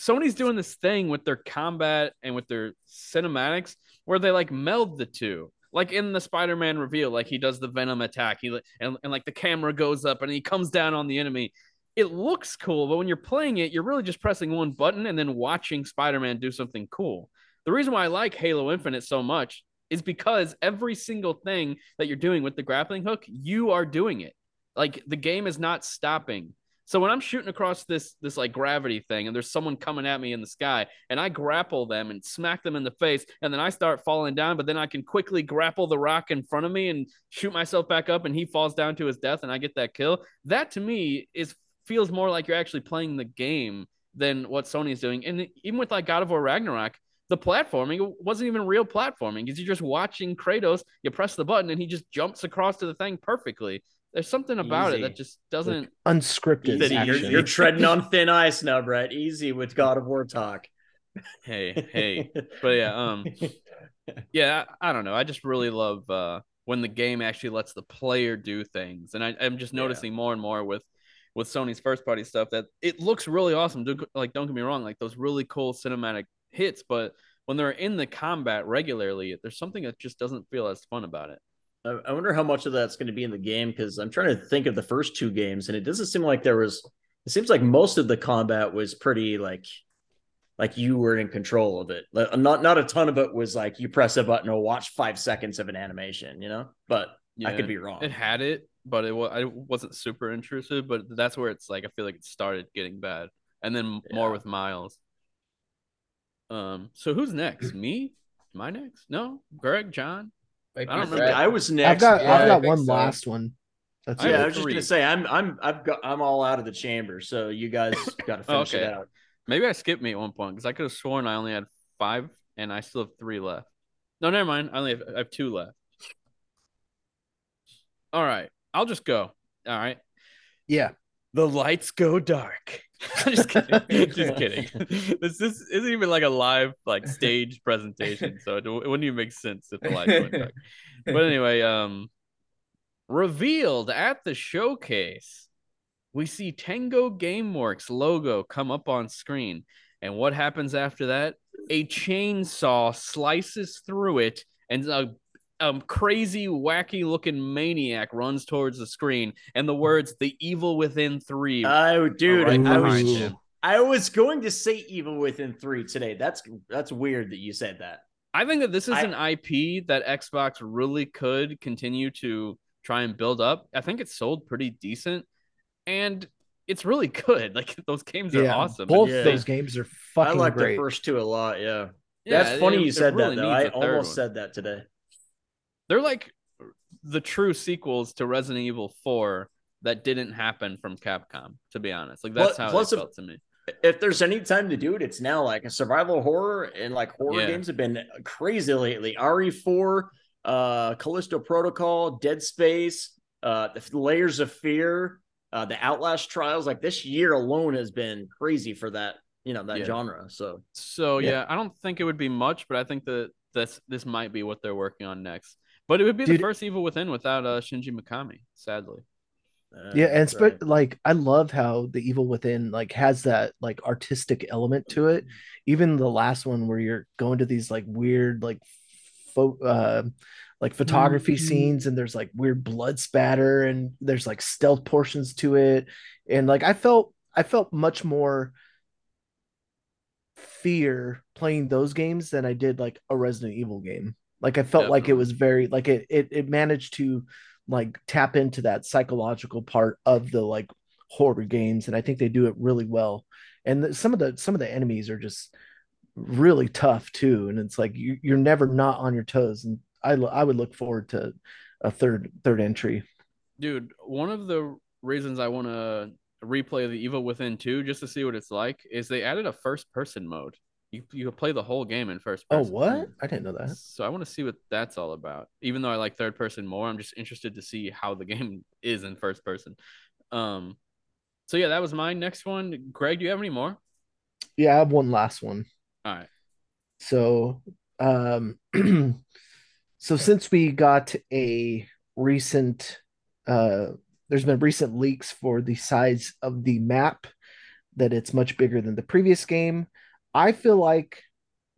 Sony's doing this thing with their combat and with their cinematics where they like meld the two. Like in the Spider-Man reveal, like he does the Venom attack, he and, and like the camera goes up and he comes down on the enemy. It looks cool, but when you're playing it, you're really just pressing one button and then watching Spider-Man do something cool. The reason why I like Halo Infinite so much is because every single thing that you're doing with the grappling hook, you are doing it. Like the game is not stopping. So when I'm shooting across this this like gravity thing and there's someone coming at me in the sky and I grapple them and smack them in the face and then I start falling down but then I can quickly grapple the rock in front of me and shoot myself back up and he falls down to his death and I get that kill. That to me is feels more like you're actually playing the game than what Sony's doing. And even with like God of War Ragnarok, the platforming wasn't even real platforming because you're just watching Kratos, you press the button and he just jumps across to the thing perfectly. There's something about it that just doesn't Unscripted Easy. You're, you're treading on thin ice now, Brett. Easy with God of War talk. hey, hey. But yeah, um yeah, I, I don't know. I just really love uh when the game actually lets the player do things. And I, I'm just Yeah. noticing more and more with with Sony's first party stuff that it looks really awesome. Do- Like, don't get me wrong, like those really cool cinematic hits, but when they're in the combat regularly, there's something that just doesn't feel as fun about it. I wonder how much of that's going to be in the game because I'm trying to think of the first two games, and it doesn't seem like there was. It seems like most of the combat was pretty like, like you were in control of it. Like, Not not a ton of it was like you press a button or watch five seconds of an animation, you know. But I could be wrong. It had it, but it, wa- I wasn't super intrusive. But that's where it's like I feel like it started getting bad, and then more with Miles. Um. So who's next? Me? Am I next? No. Greg, John. Might I don't I remember. think I was I've next. got Yeah, I've got one so. last one. That's oh, I yeah, I have was just gonna say I'm I'm I've got I'm all out of the chamber, so you guys got to oh, finish Okay. it out. Maybe I skipped me at one point because I could have sworn I only had five, and I still have three left. No, never mind. I only have I have two left. All right, I'll just go. All right. Yeah. The lights go dark. Just kidding. just kidding. This this isn't even like a live like stage presentation, so it, it wouldn't even make sense if the lights went dark. But anyway, um, revealed at the showcase, we see Tango GameWorks logo come up on screen, and what happens after that? A chainsaw slices through it, and a um, crazy, wacky looking maniac runs towards the screen, and the words "The Evil Within 3 Oh, dude, right I behind was him. I was going to say Evil Within three today. That's that's weird that you said that. I think that this is I- an IP that Xbox really could continue to try and build up. I think it's sold pretty decent, and it's really good. Like those games are awesome. Both Yeah. those games are fucking. I like great. the first two a lot. Yeah, Yeah, that's funny it- you it said really that. Though. needs I a third almost one. said that today. They're like the true sequels to Resident Evil 4 that didn't happen from Capcom. To be honest, like that's Plus- how it if- felt to me. if there's any time to do it, it's now. Like a survival horror and like horror Yeah. games have been crazy lately. RE4, uh, Callisto Protocol, Dead Space, uh, the Layers of Fear, uh, the Outlast Trials. Like this year alone has been crazy for that. You know that Yeah. genre. So So Yeah. yeah. I don't think it would be much, but I think that this this might be what they're working on next. But it would be Dude- the first Evil Within without uh, Shinji Mikami, sadly. uh, yeah and that's spe- right. like i love how the evil within like has that like artistic element to it even the last one where you're going to these like weird like pho- uh like photography Mm-hmm. scenes and there's like weird blood spatter and there's like stealth portions to it and like i felt i felt much more fear playing those games than i did like a resident evil game like i felt like it was very like it, it it managed to like tap into that psychological part of the like horror games and i think they do it really well. And the, some of the some of the enemies are just really tough too and it's like you, you're never not on your toes and i i would look forward to a third third entry. Dude, one of the reasons I want to replay the Evil Within 2 just to see what it's like is they added a first person mode. You you play the whole game in first oh what i didn't know that So I want to see what that's all about. Even though I like third person more, I'm just interested to see how the game is in first person. Um so yeah, that was my next one. Greg, do you have any more? yeah i have one last one All right. So, um, so since we got a recent, uh, there's been recent leaks for the size of the map that it's much bigger than the previous game. I feel like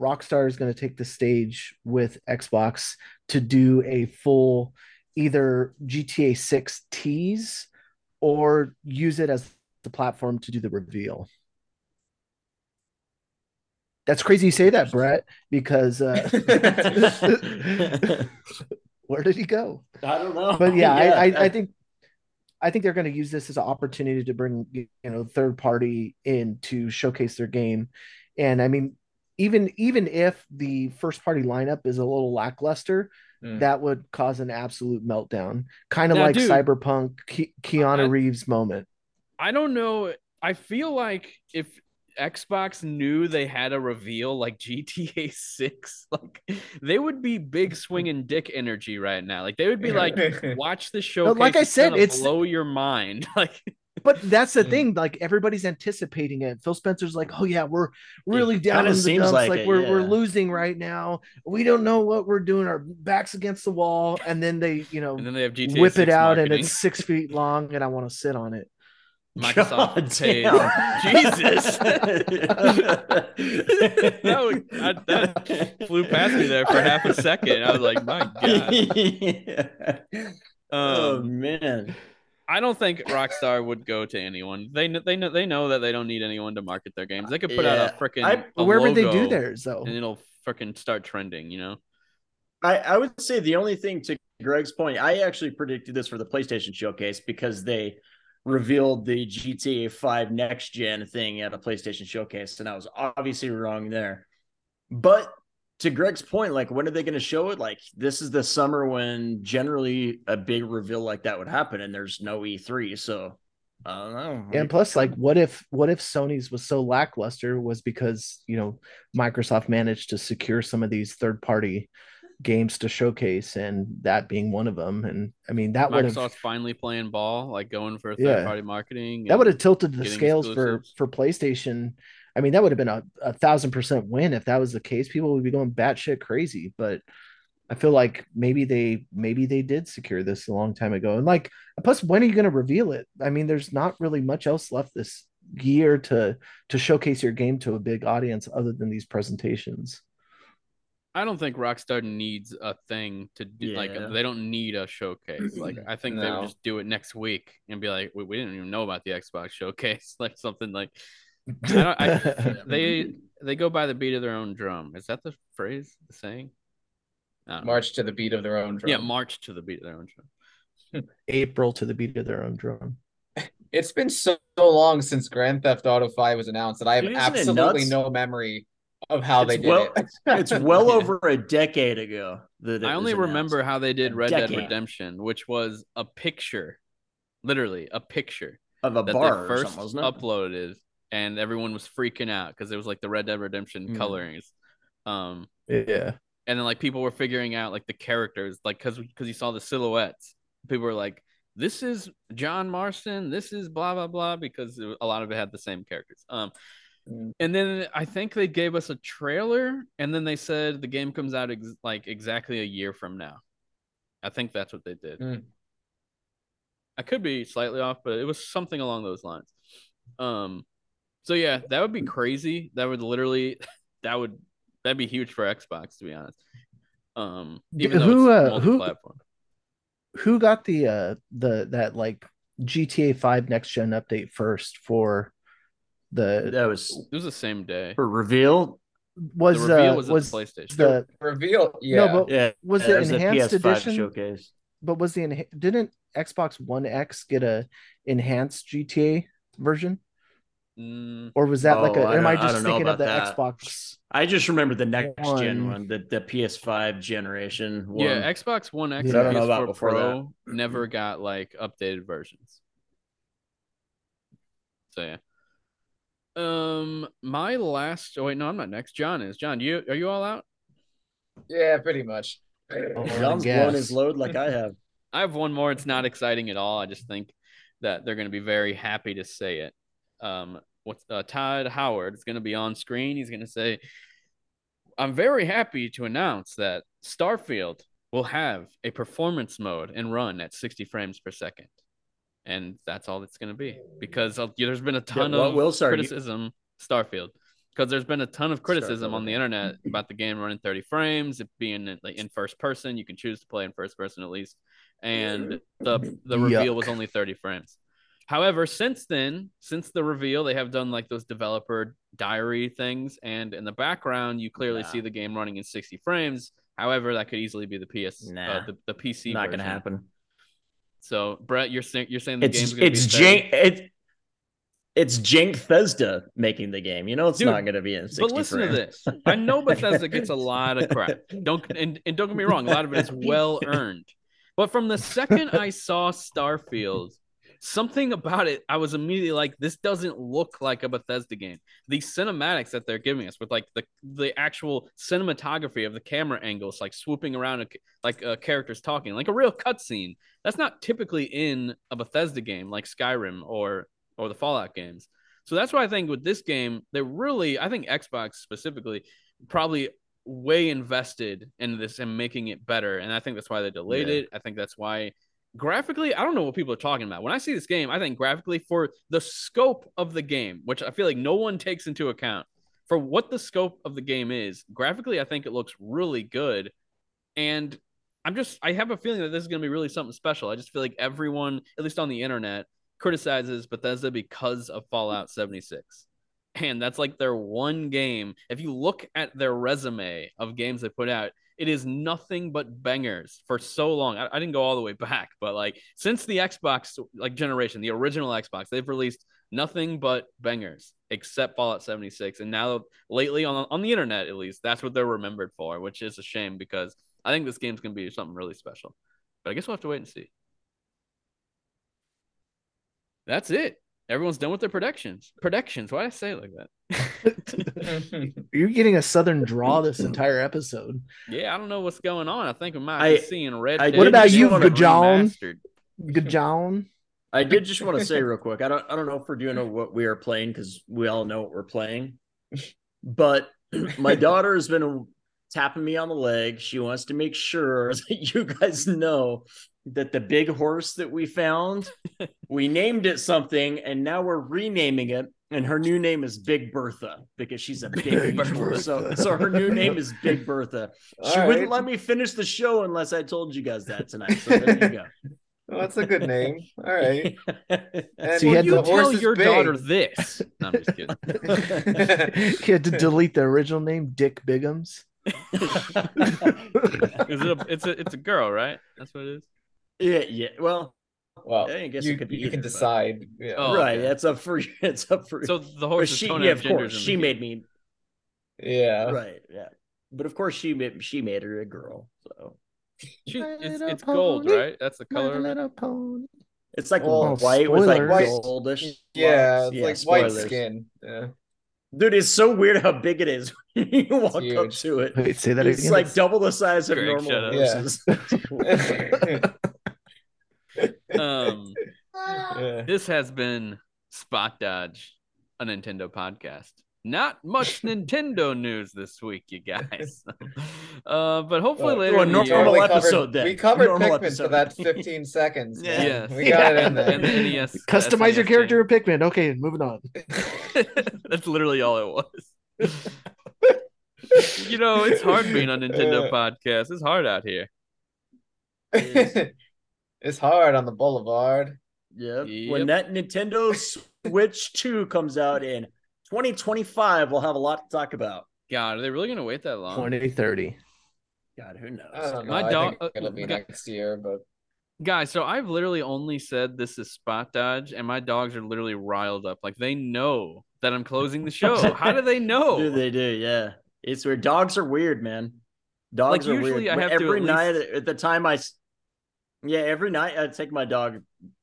Rockstar is going to take the stage with Xbox to do a full either GTA 6 tease or use it as the platform to do the reveal. That's crazy you say that, Brett, because uh, where did he go? I don't know. But yeah, I, I, I think I think they're going to use this as an opportunity to bring you know third party in to showcase their game, and I mean even even if the first party lineup is a little lackluster, Mm. that would cause an absolute meltdown, kind of like dude, Cyberpunk Ke- Keanu I- Reeves moment. I don't know. I feel like if Xbox knew they had a reveal like GTA 6, like they would be big swinging dick energy right now. Like they would be like, watch the show. like I said, it's- blow your mind. Like But that's the thing. Like everybody's anticipating it. Phil Spencer's like, "Oh yeah, we're really down in the seems dumps. like Like, it, we're we're losing right now. We don't know what we're doing. Our backs against the wall." And then they, you know, and then they have GTA whip it out, and it's six feet long, and I want to sit on it. Microsoft. Jesus. that, would, I, that flew past me there for half a second. I was like, my God. Yeah. oh Um, man. I don't think Rockstar would go to anyone. They kn- they know they know that they don't need anyone to market their games. They could put out a freaking I- a Where would they do theirs though? and it'll freaking start trending. You know. I, I would say the only thing to Greg's point, I actually predicted this for the PlayStation showcase because they revealed the GTA 5 next gen thing at a PlayStation showcase, and I was obviously wrong there. But to Greg's point, like when are they going to show it? Like this is the summer when generally a big reveal like that would happen, and there's no E3, so I don't know. And plus, like, what if what if Sony's was so lackluster was because you know Microsoft managed to secure some of these third party games to showcase, and that being one of them. And I mean, that would have Microsoft's finally playing ball, like going for third Yeah. party marketing. that would have tilted the getting scales for for PlayStation. I mean, that would have been a, a thousand percent win if that was the case. People would be going batshit crazy. But I feel like maybe they maybe they did secure this a long time ago. And like, plus, when are you going to reveal it? I mean, there's not really much else left this year to to showcase your game to a big audience other than these presentations. I don't think Rockstar needs a thing to do. Like they don't need a showcase. Like I think they would just do it next week and be like, we, we didn't even know about the Xbox showcase, like something like. I don't. I, they they go by the beat of their own drum. Is that the phrase? The saying? I don't know. March to the beat of their own drum. Yeah, march to the beat of their own drum. April to the beat of their own drum. It's been so, so long since Grand Theft Auto 5 was announced that I have Dude, isn't absolutely no memory of how they It's did well- it. it's well Yeah. over a decade ago. That it I only was remember how they did A Red Dead. Redemption, which was a picture, literally a picture of a that bar they or first something, wasn't it? uploaded, and everyone was freaking out because it was like the Red Dead Redemption Mm. colorings. Um, Yeah. and then like people were figuring out like the characters, like because because you saw the silhouettes, people were like, "This is John Marston. This is blah blah blah," because it- a lot of it had the same characters. Um, Mm. and then I think they gave us a trailer, and then they said the game comes out ex- like exactly a year from now. I think that's what they did. Mm. I could be slightly off, but it was something along those lines. Um, so yeah, that would be crazy. That would literally, that would that'd be huge for Xbox to be honest. Um, even though Who, it's uh, who- multi-platform. Who got the uh the that like GTA 5 next gen update first for the That was It was the same day. for reveal. was the reveal uh was, was, at PlayStation. the Reveal. Yeah. no but Yeah, was yeah, the it was a enhanced PS5 edition showcase. but was the didn't Xbox One X get a enhanced GTA version Mm, or was that like Oh, a I am I don't- I just don't thinking of about the that. Xbox I just remember the next gen One. one, the, the PS5 generation one. yeah, Xbox One X Yeah. And don't know about PS4 before that. Pro never got like updated versions. So yeah. Um, my last. Oh wait, no, I'm not next. John is. John, you are you all out? Yeah, pretty much. Oh, I John's guess. blown his load like I have. I have one more. It's not exciting at all. I just think that they're going to be very happy to say it. Um, what's uh, Todd Howard is going to be on screen. He's going to say, "I'm very happy to announce that Starfield will have a performance mode and run at 60 frames per second. And that's all it's going to be because uh, there's been a ton what of will start- criticism. Starfield. Because there's been a ton of criticism Starfield, on the internet about the game running 30 frames, it being in, like in first person. You can choose to play in first person at least, and the the reveal was only 30 frames. However, since then, since the reveal, they have done like those developer diary things, and in the background, you clearly Nah. see the game running in 60 frames. However, that could easily be the PS, Nah. uh, the, the PC. Not gonna happen. So, Brett, you're saying you're saying the It's game's gonna it's be Jank it's it's Jank Thesda making the game. You know it's Dude, not gonna be in 60 But listen to this. I know Bethesda gets a lot of crap. Don't and, and don't get me wrong, a lot of it is well earned. But from the second I saw Starfield, something about it, I was immediately like, this doesn't look like a Bethesda game. The cinematics that they're giving us with like the the actual cinematography of the camera angles, like swooping around a, like uh, characters talking, like a real cutscene. That's not typically in a Bethesda game like Skyrim or or the Fallout games. So that's why I think with this game, they're really, I think Xbox specifically, probably way invested in this and making it better. And I think that's why they delayed Yeah. it. I think that's why graphically, I don't know what people are talking about. When I see this game, I think graphically for the scope of the game, which I feel like no one takes into account for what the scope of the game is, graphically, I think it looks really good. And I'm just, I have a feeling that this is going to be really something special. I just feel like everyone, at least on the internet, criticizes Bethesda because of Fallout 76. And that's like their one game. If you look at their resume of games they put out, it is nothing but bangers for so long. I, I didn't go all the way back, but like since the Xbox like generation, the original Xbox, they've released nothing but bangers except Fallout 76. And now lately on on the internet at least, that's what they're remembered for, which is a shame because I think this game's gonna be something really special. But I guess we'll have to wait and see. That's it. Everyone's done with their predictions. Predictions. Why did I say it like that? You're getting a southern draw this entire episode. yeah, I don't know what's going on. I think we might I- be seeing Red. I Dead What about you, Gajon? remastered. Good job. I did just want to say real quick. I don't I don't know if we're doing what we are playing because we all know what we're playing. But my daughter has been tapping me on the leg. She wants to make sure that you guys know that the big horse that we found, we named it something, and now we're renaming it. And her new name is Big Bertha because she's a big, Big beach horse. So, Bertha. so her new name is Big Bertha. She All wouldn't let me finish the show unless I told you guys that tonight. So there you go. Well, that's a good name. All right. And So you had you the tell your big. daughter this. No, I'm just kidding. he had to delete the original name, Dick Biggums. Is it a, it's a it's a girl, right? That's what it is. Yeah, yeah. Well, Well, I guess you, it could be you can either, but- decide. Yeah. Oh, right. okay. That's up for it's up for So the or horses she don't yeah, of course she game. made me Yeah. right yeah but of course she made she made her a girl so She, My it's, Little it's gold, right? That's the color. Of it. little pony. It's like Well, white with like spoilers. goldish. Yeah, lines. it's like white skin. Yeah. Dude, it's so weird how big it is when you walk up to it. Wait, say that It's again. like double the size of Greg, normal shut up. horses. Um, Yeah. this has been Spot Dodge, a Nintendo podcast. Not much Nintendo news this week, you guys. uh, but hopefully Well, later well, in the normal year, Totally episode covered, then. We covered Normal Pikmin episode. for that 15 seconds. Yeah. Yes. We got it in there. and the NES, the Customize your character in Pikmin. Okay, moving on. That's literally all it was. you know, it's hard being on Nintendo Uh, podcast. It's hard out here. It's hard on the boulevard. Yep. Yep. When that Nintendo Switch 2 comes out in 2025, we'll have a lot to talk about. God, are they really gonna wait that long? 2030. God, who knows? I don't know. My I dog- think it'll uh, be okay. next year, but Guys, so I've literally only said this is spot dodge, and my dogs are literally riled up. Like they know that I'm closing the show. How do they know? Do they do? Yeah. It's weird. Dogs are weird, man. Dogs Like, are usually weird. I have to every at night least- at the time I, s- yeah, every night I take my dog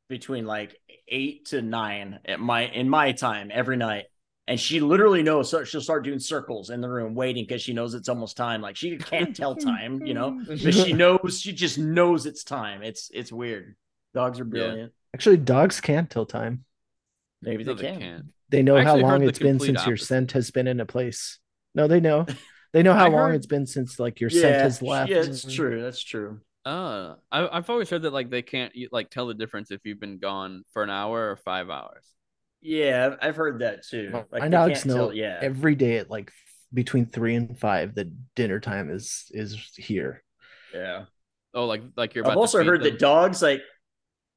between like eight to nine at my in my time every night, and she literally knows. So she'll start doing circles in the room, waiting because she knows it's almost time. Like she can't tell time, you know, but she knows. She just knows it's time. It's it's weird. Dogs are brilliant. Actually, dogs can't tell time. Maybe No, they, they can. can't. They know how long it's been complete since your scent has been in a place. No, they know. They know how I long heard- it's been since like your scent has left. yeah, it's true. That's true. Uh, I, I've always heard that like they can't like tell the difference if you've been gone for an hour or five hours. Yeah, I've- I've heard that too. Like, they dogs can't know tell- yeah, every day at like between three and five that dinner time is is here. yeah. Oh, like like you're. About I've to also heard them. that dogs like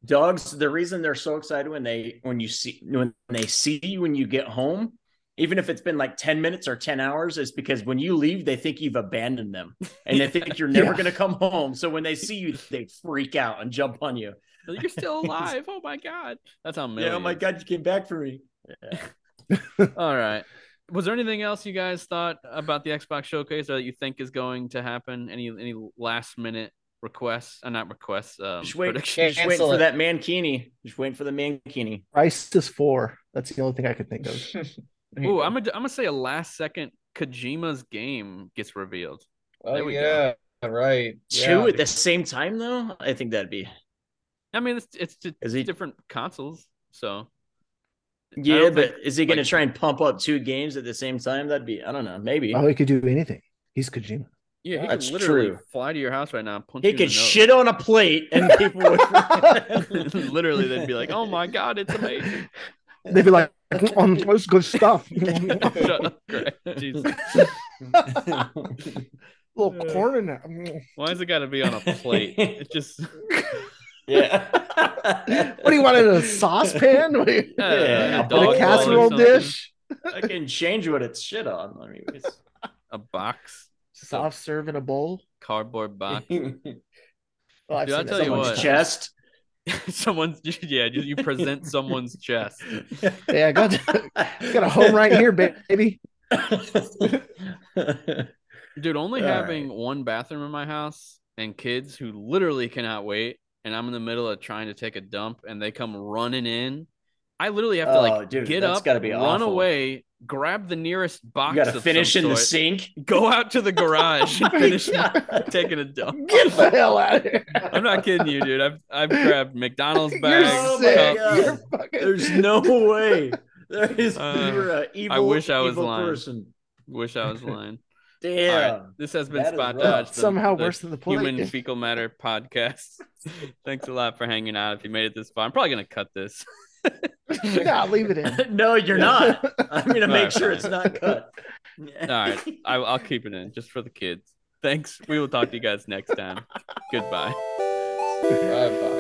dogs. The reason they're so excited when they when you see when they see you when you get home, even if it's been like ten minutes or ten hours, is because when you leave, they think you've abandoned them and they think you're never Yeah. gonna come home. So when they see you, they freak out and jump on you. You're still alive. oh my god, that's how. Millie Yeah, oh my god, you came back for me. Yeah. All right. Was there anything else you guys thought about the Xbox showcase or that you think is going to happen? Any any last minute requests? Uh, not requests. Um, Just wait, just waiting for that mankini. Just waiting for the mankini. Price is four. That's the only thing I could think of. Ooh, I'm gonna I'm gonna say a last second Kojima's game gets revealed. oh there we go. yeah, right. Two Yeah. at the same time, though. I think that'd be. I mean, it's it's just Is he- different consoles, so Yeah, but think, is he going to like- try and pump up two games at the same time? That'd be, I don't know, maybe. Oh, he could do anything. He's Kojima. yeah, he That's could literally true. fly to your house right now, punch he you in could the nose. shit on a plate and people would. literally, they'd be like, "Oh my god, it's amazing." They'd be like, um, "That's good stuff." Shut up, Greg. Jesus. little corn in there. Why has it got to be on a plate? It just yeah. What do you want in a saucepan? What you- Yeah, Yeah, a a casserole dish? I can change what it's shit on. I mean, it's... a box, Soft serve in a bowl. cardboard box. I've Dude, I'll seen that tell you what. chest. Someone's yeah, just you present someone's chest. Yeah, I got got a home right here, baby. Dude, only All having one bathroom in my house and kids who literally cannot wait, and I'm in the middle of trying to take a dump and they come running in. I literally have to Oh, like dude, get up, gotta be run awful. away, grab the nearest box. you got to of finish some in the sink. Go out to the garage and finish God. taking a dump. Get the hell out of here. I'm not kidding you, dude. I've I've grabbed McDonald's You're bags. Oh sick. You're fucking There's no way. There is. Uh, you're an evil. I wish I was lying. person. Wish I was lying. Damn. All right, this has been That is Spot Dodge. the- Somehow the worse than the plate. Human Fecal Matter podcast. Thanks a lot for hanging out. If you made it this far, I'm probably gonna cut this. nah, leave it in. no, you're not. I'm gonna make right, sure fine. it's not cut. All right, I, I'll keep it in just for the kids. Thanks. We will talk to you guys next time. Goodbye. Bye bye.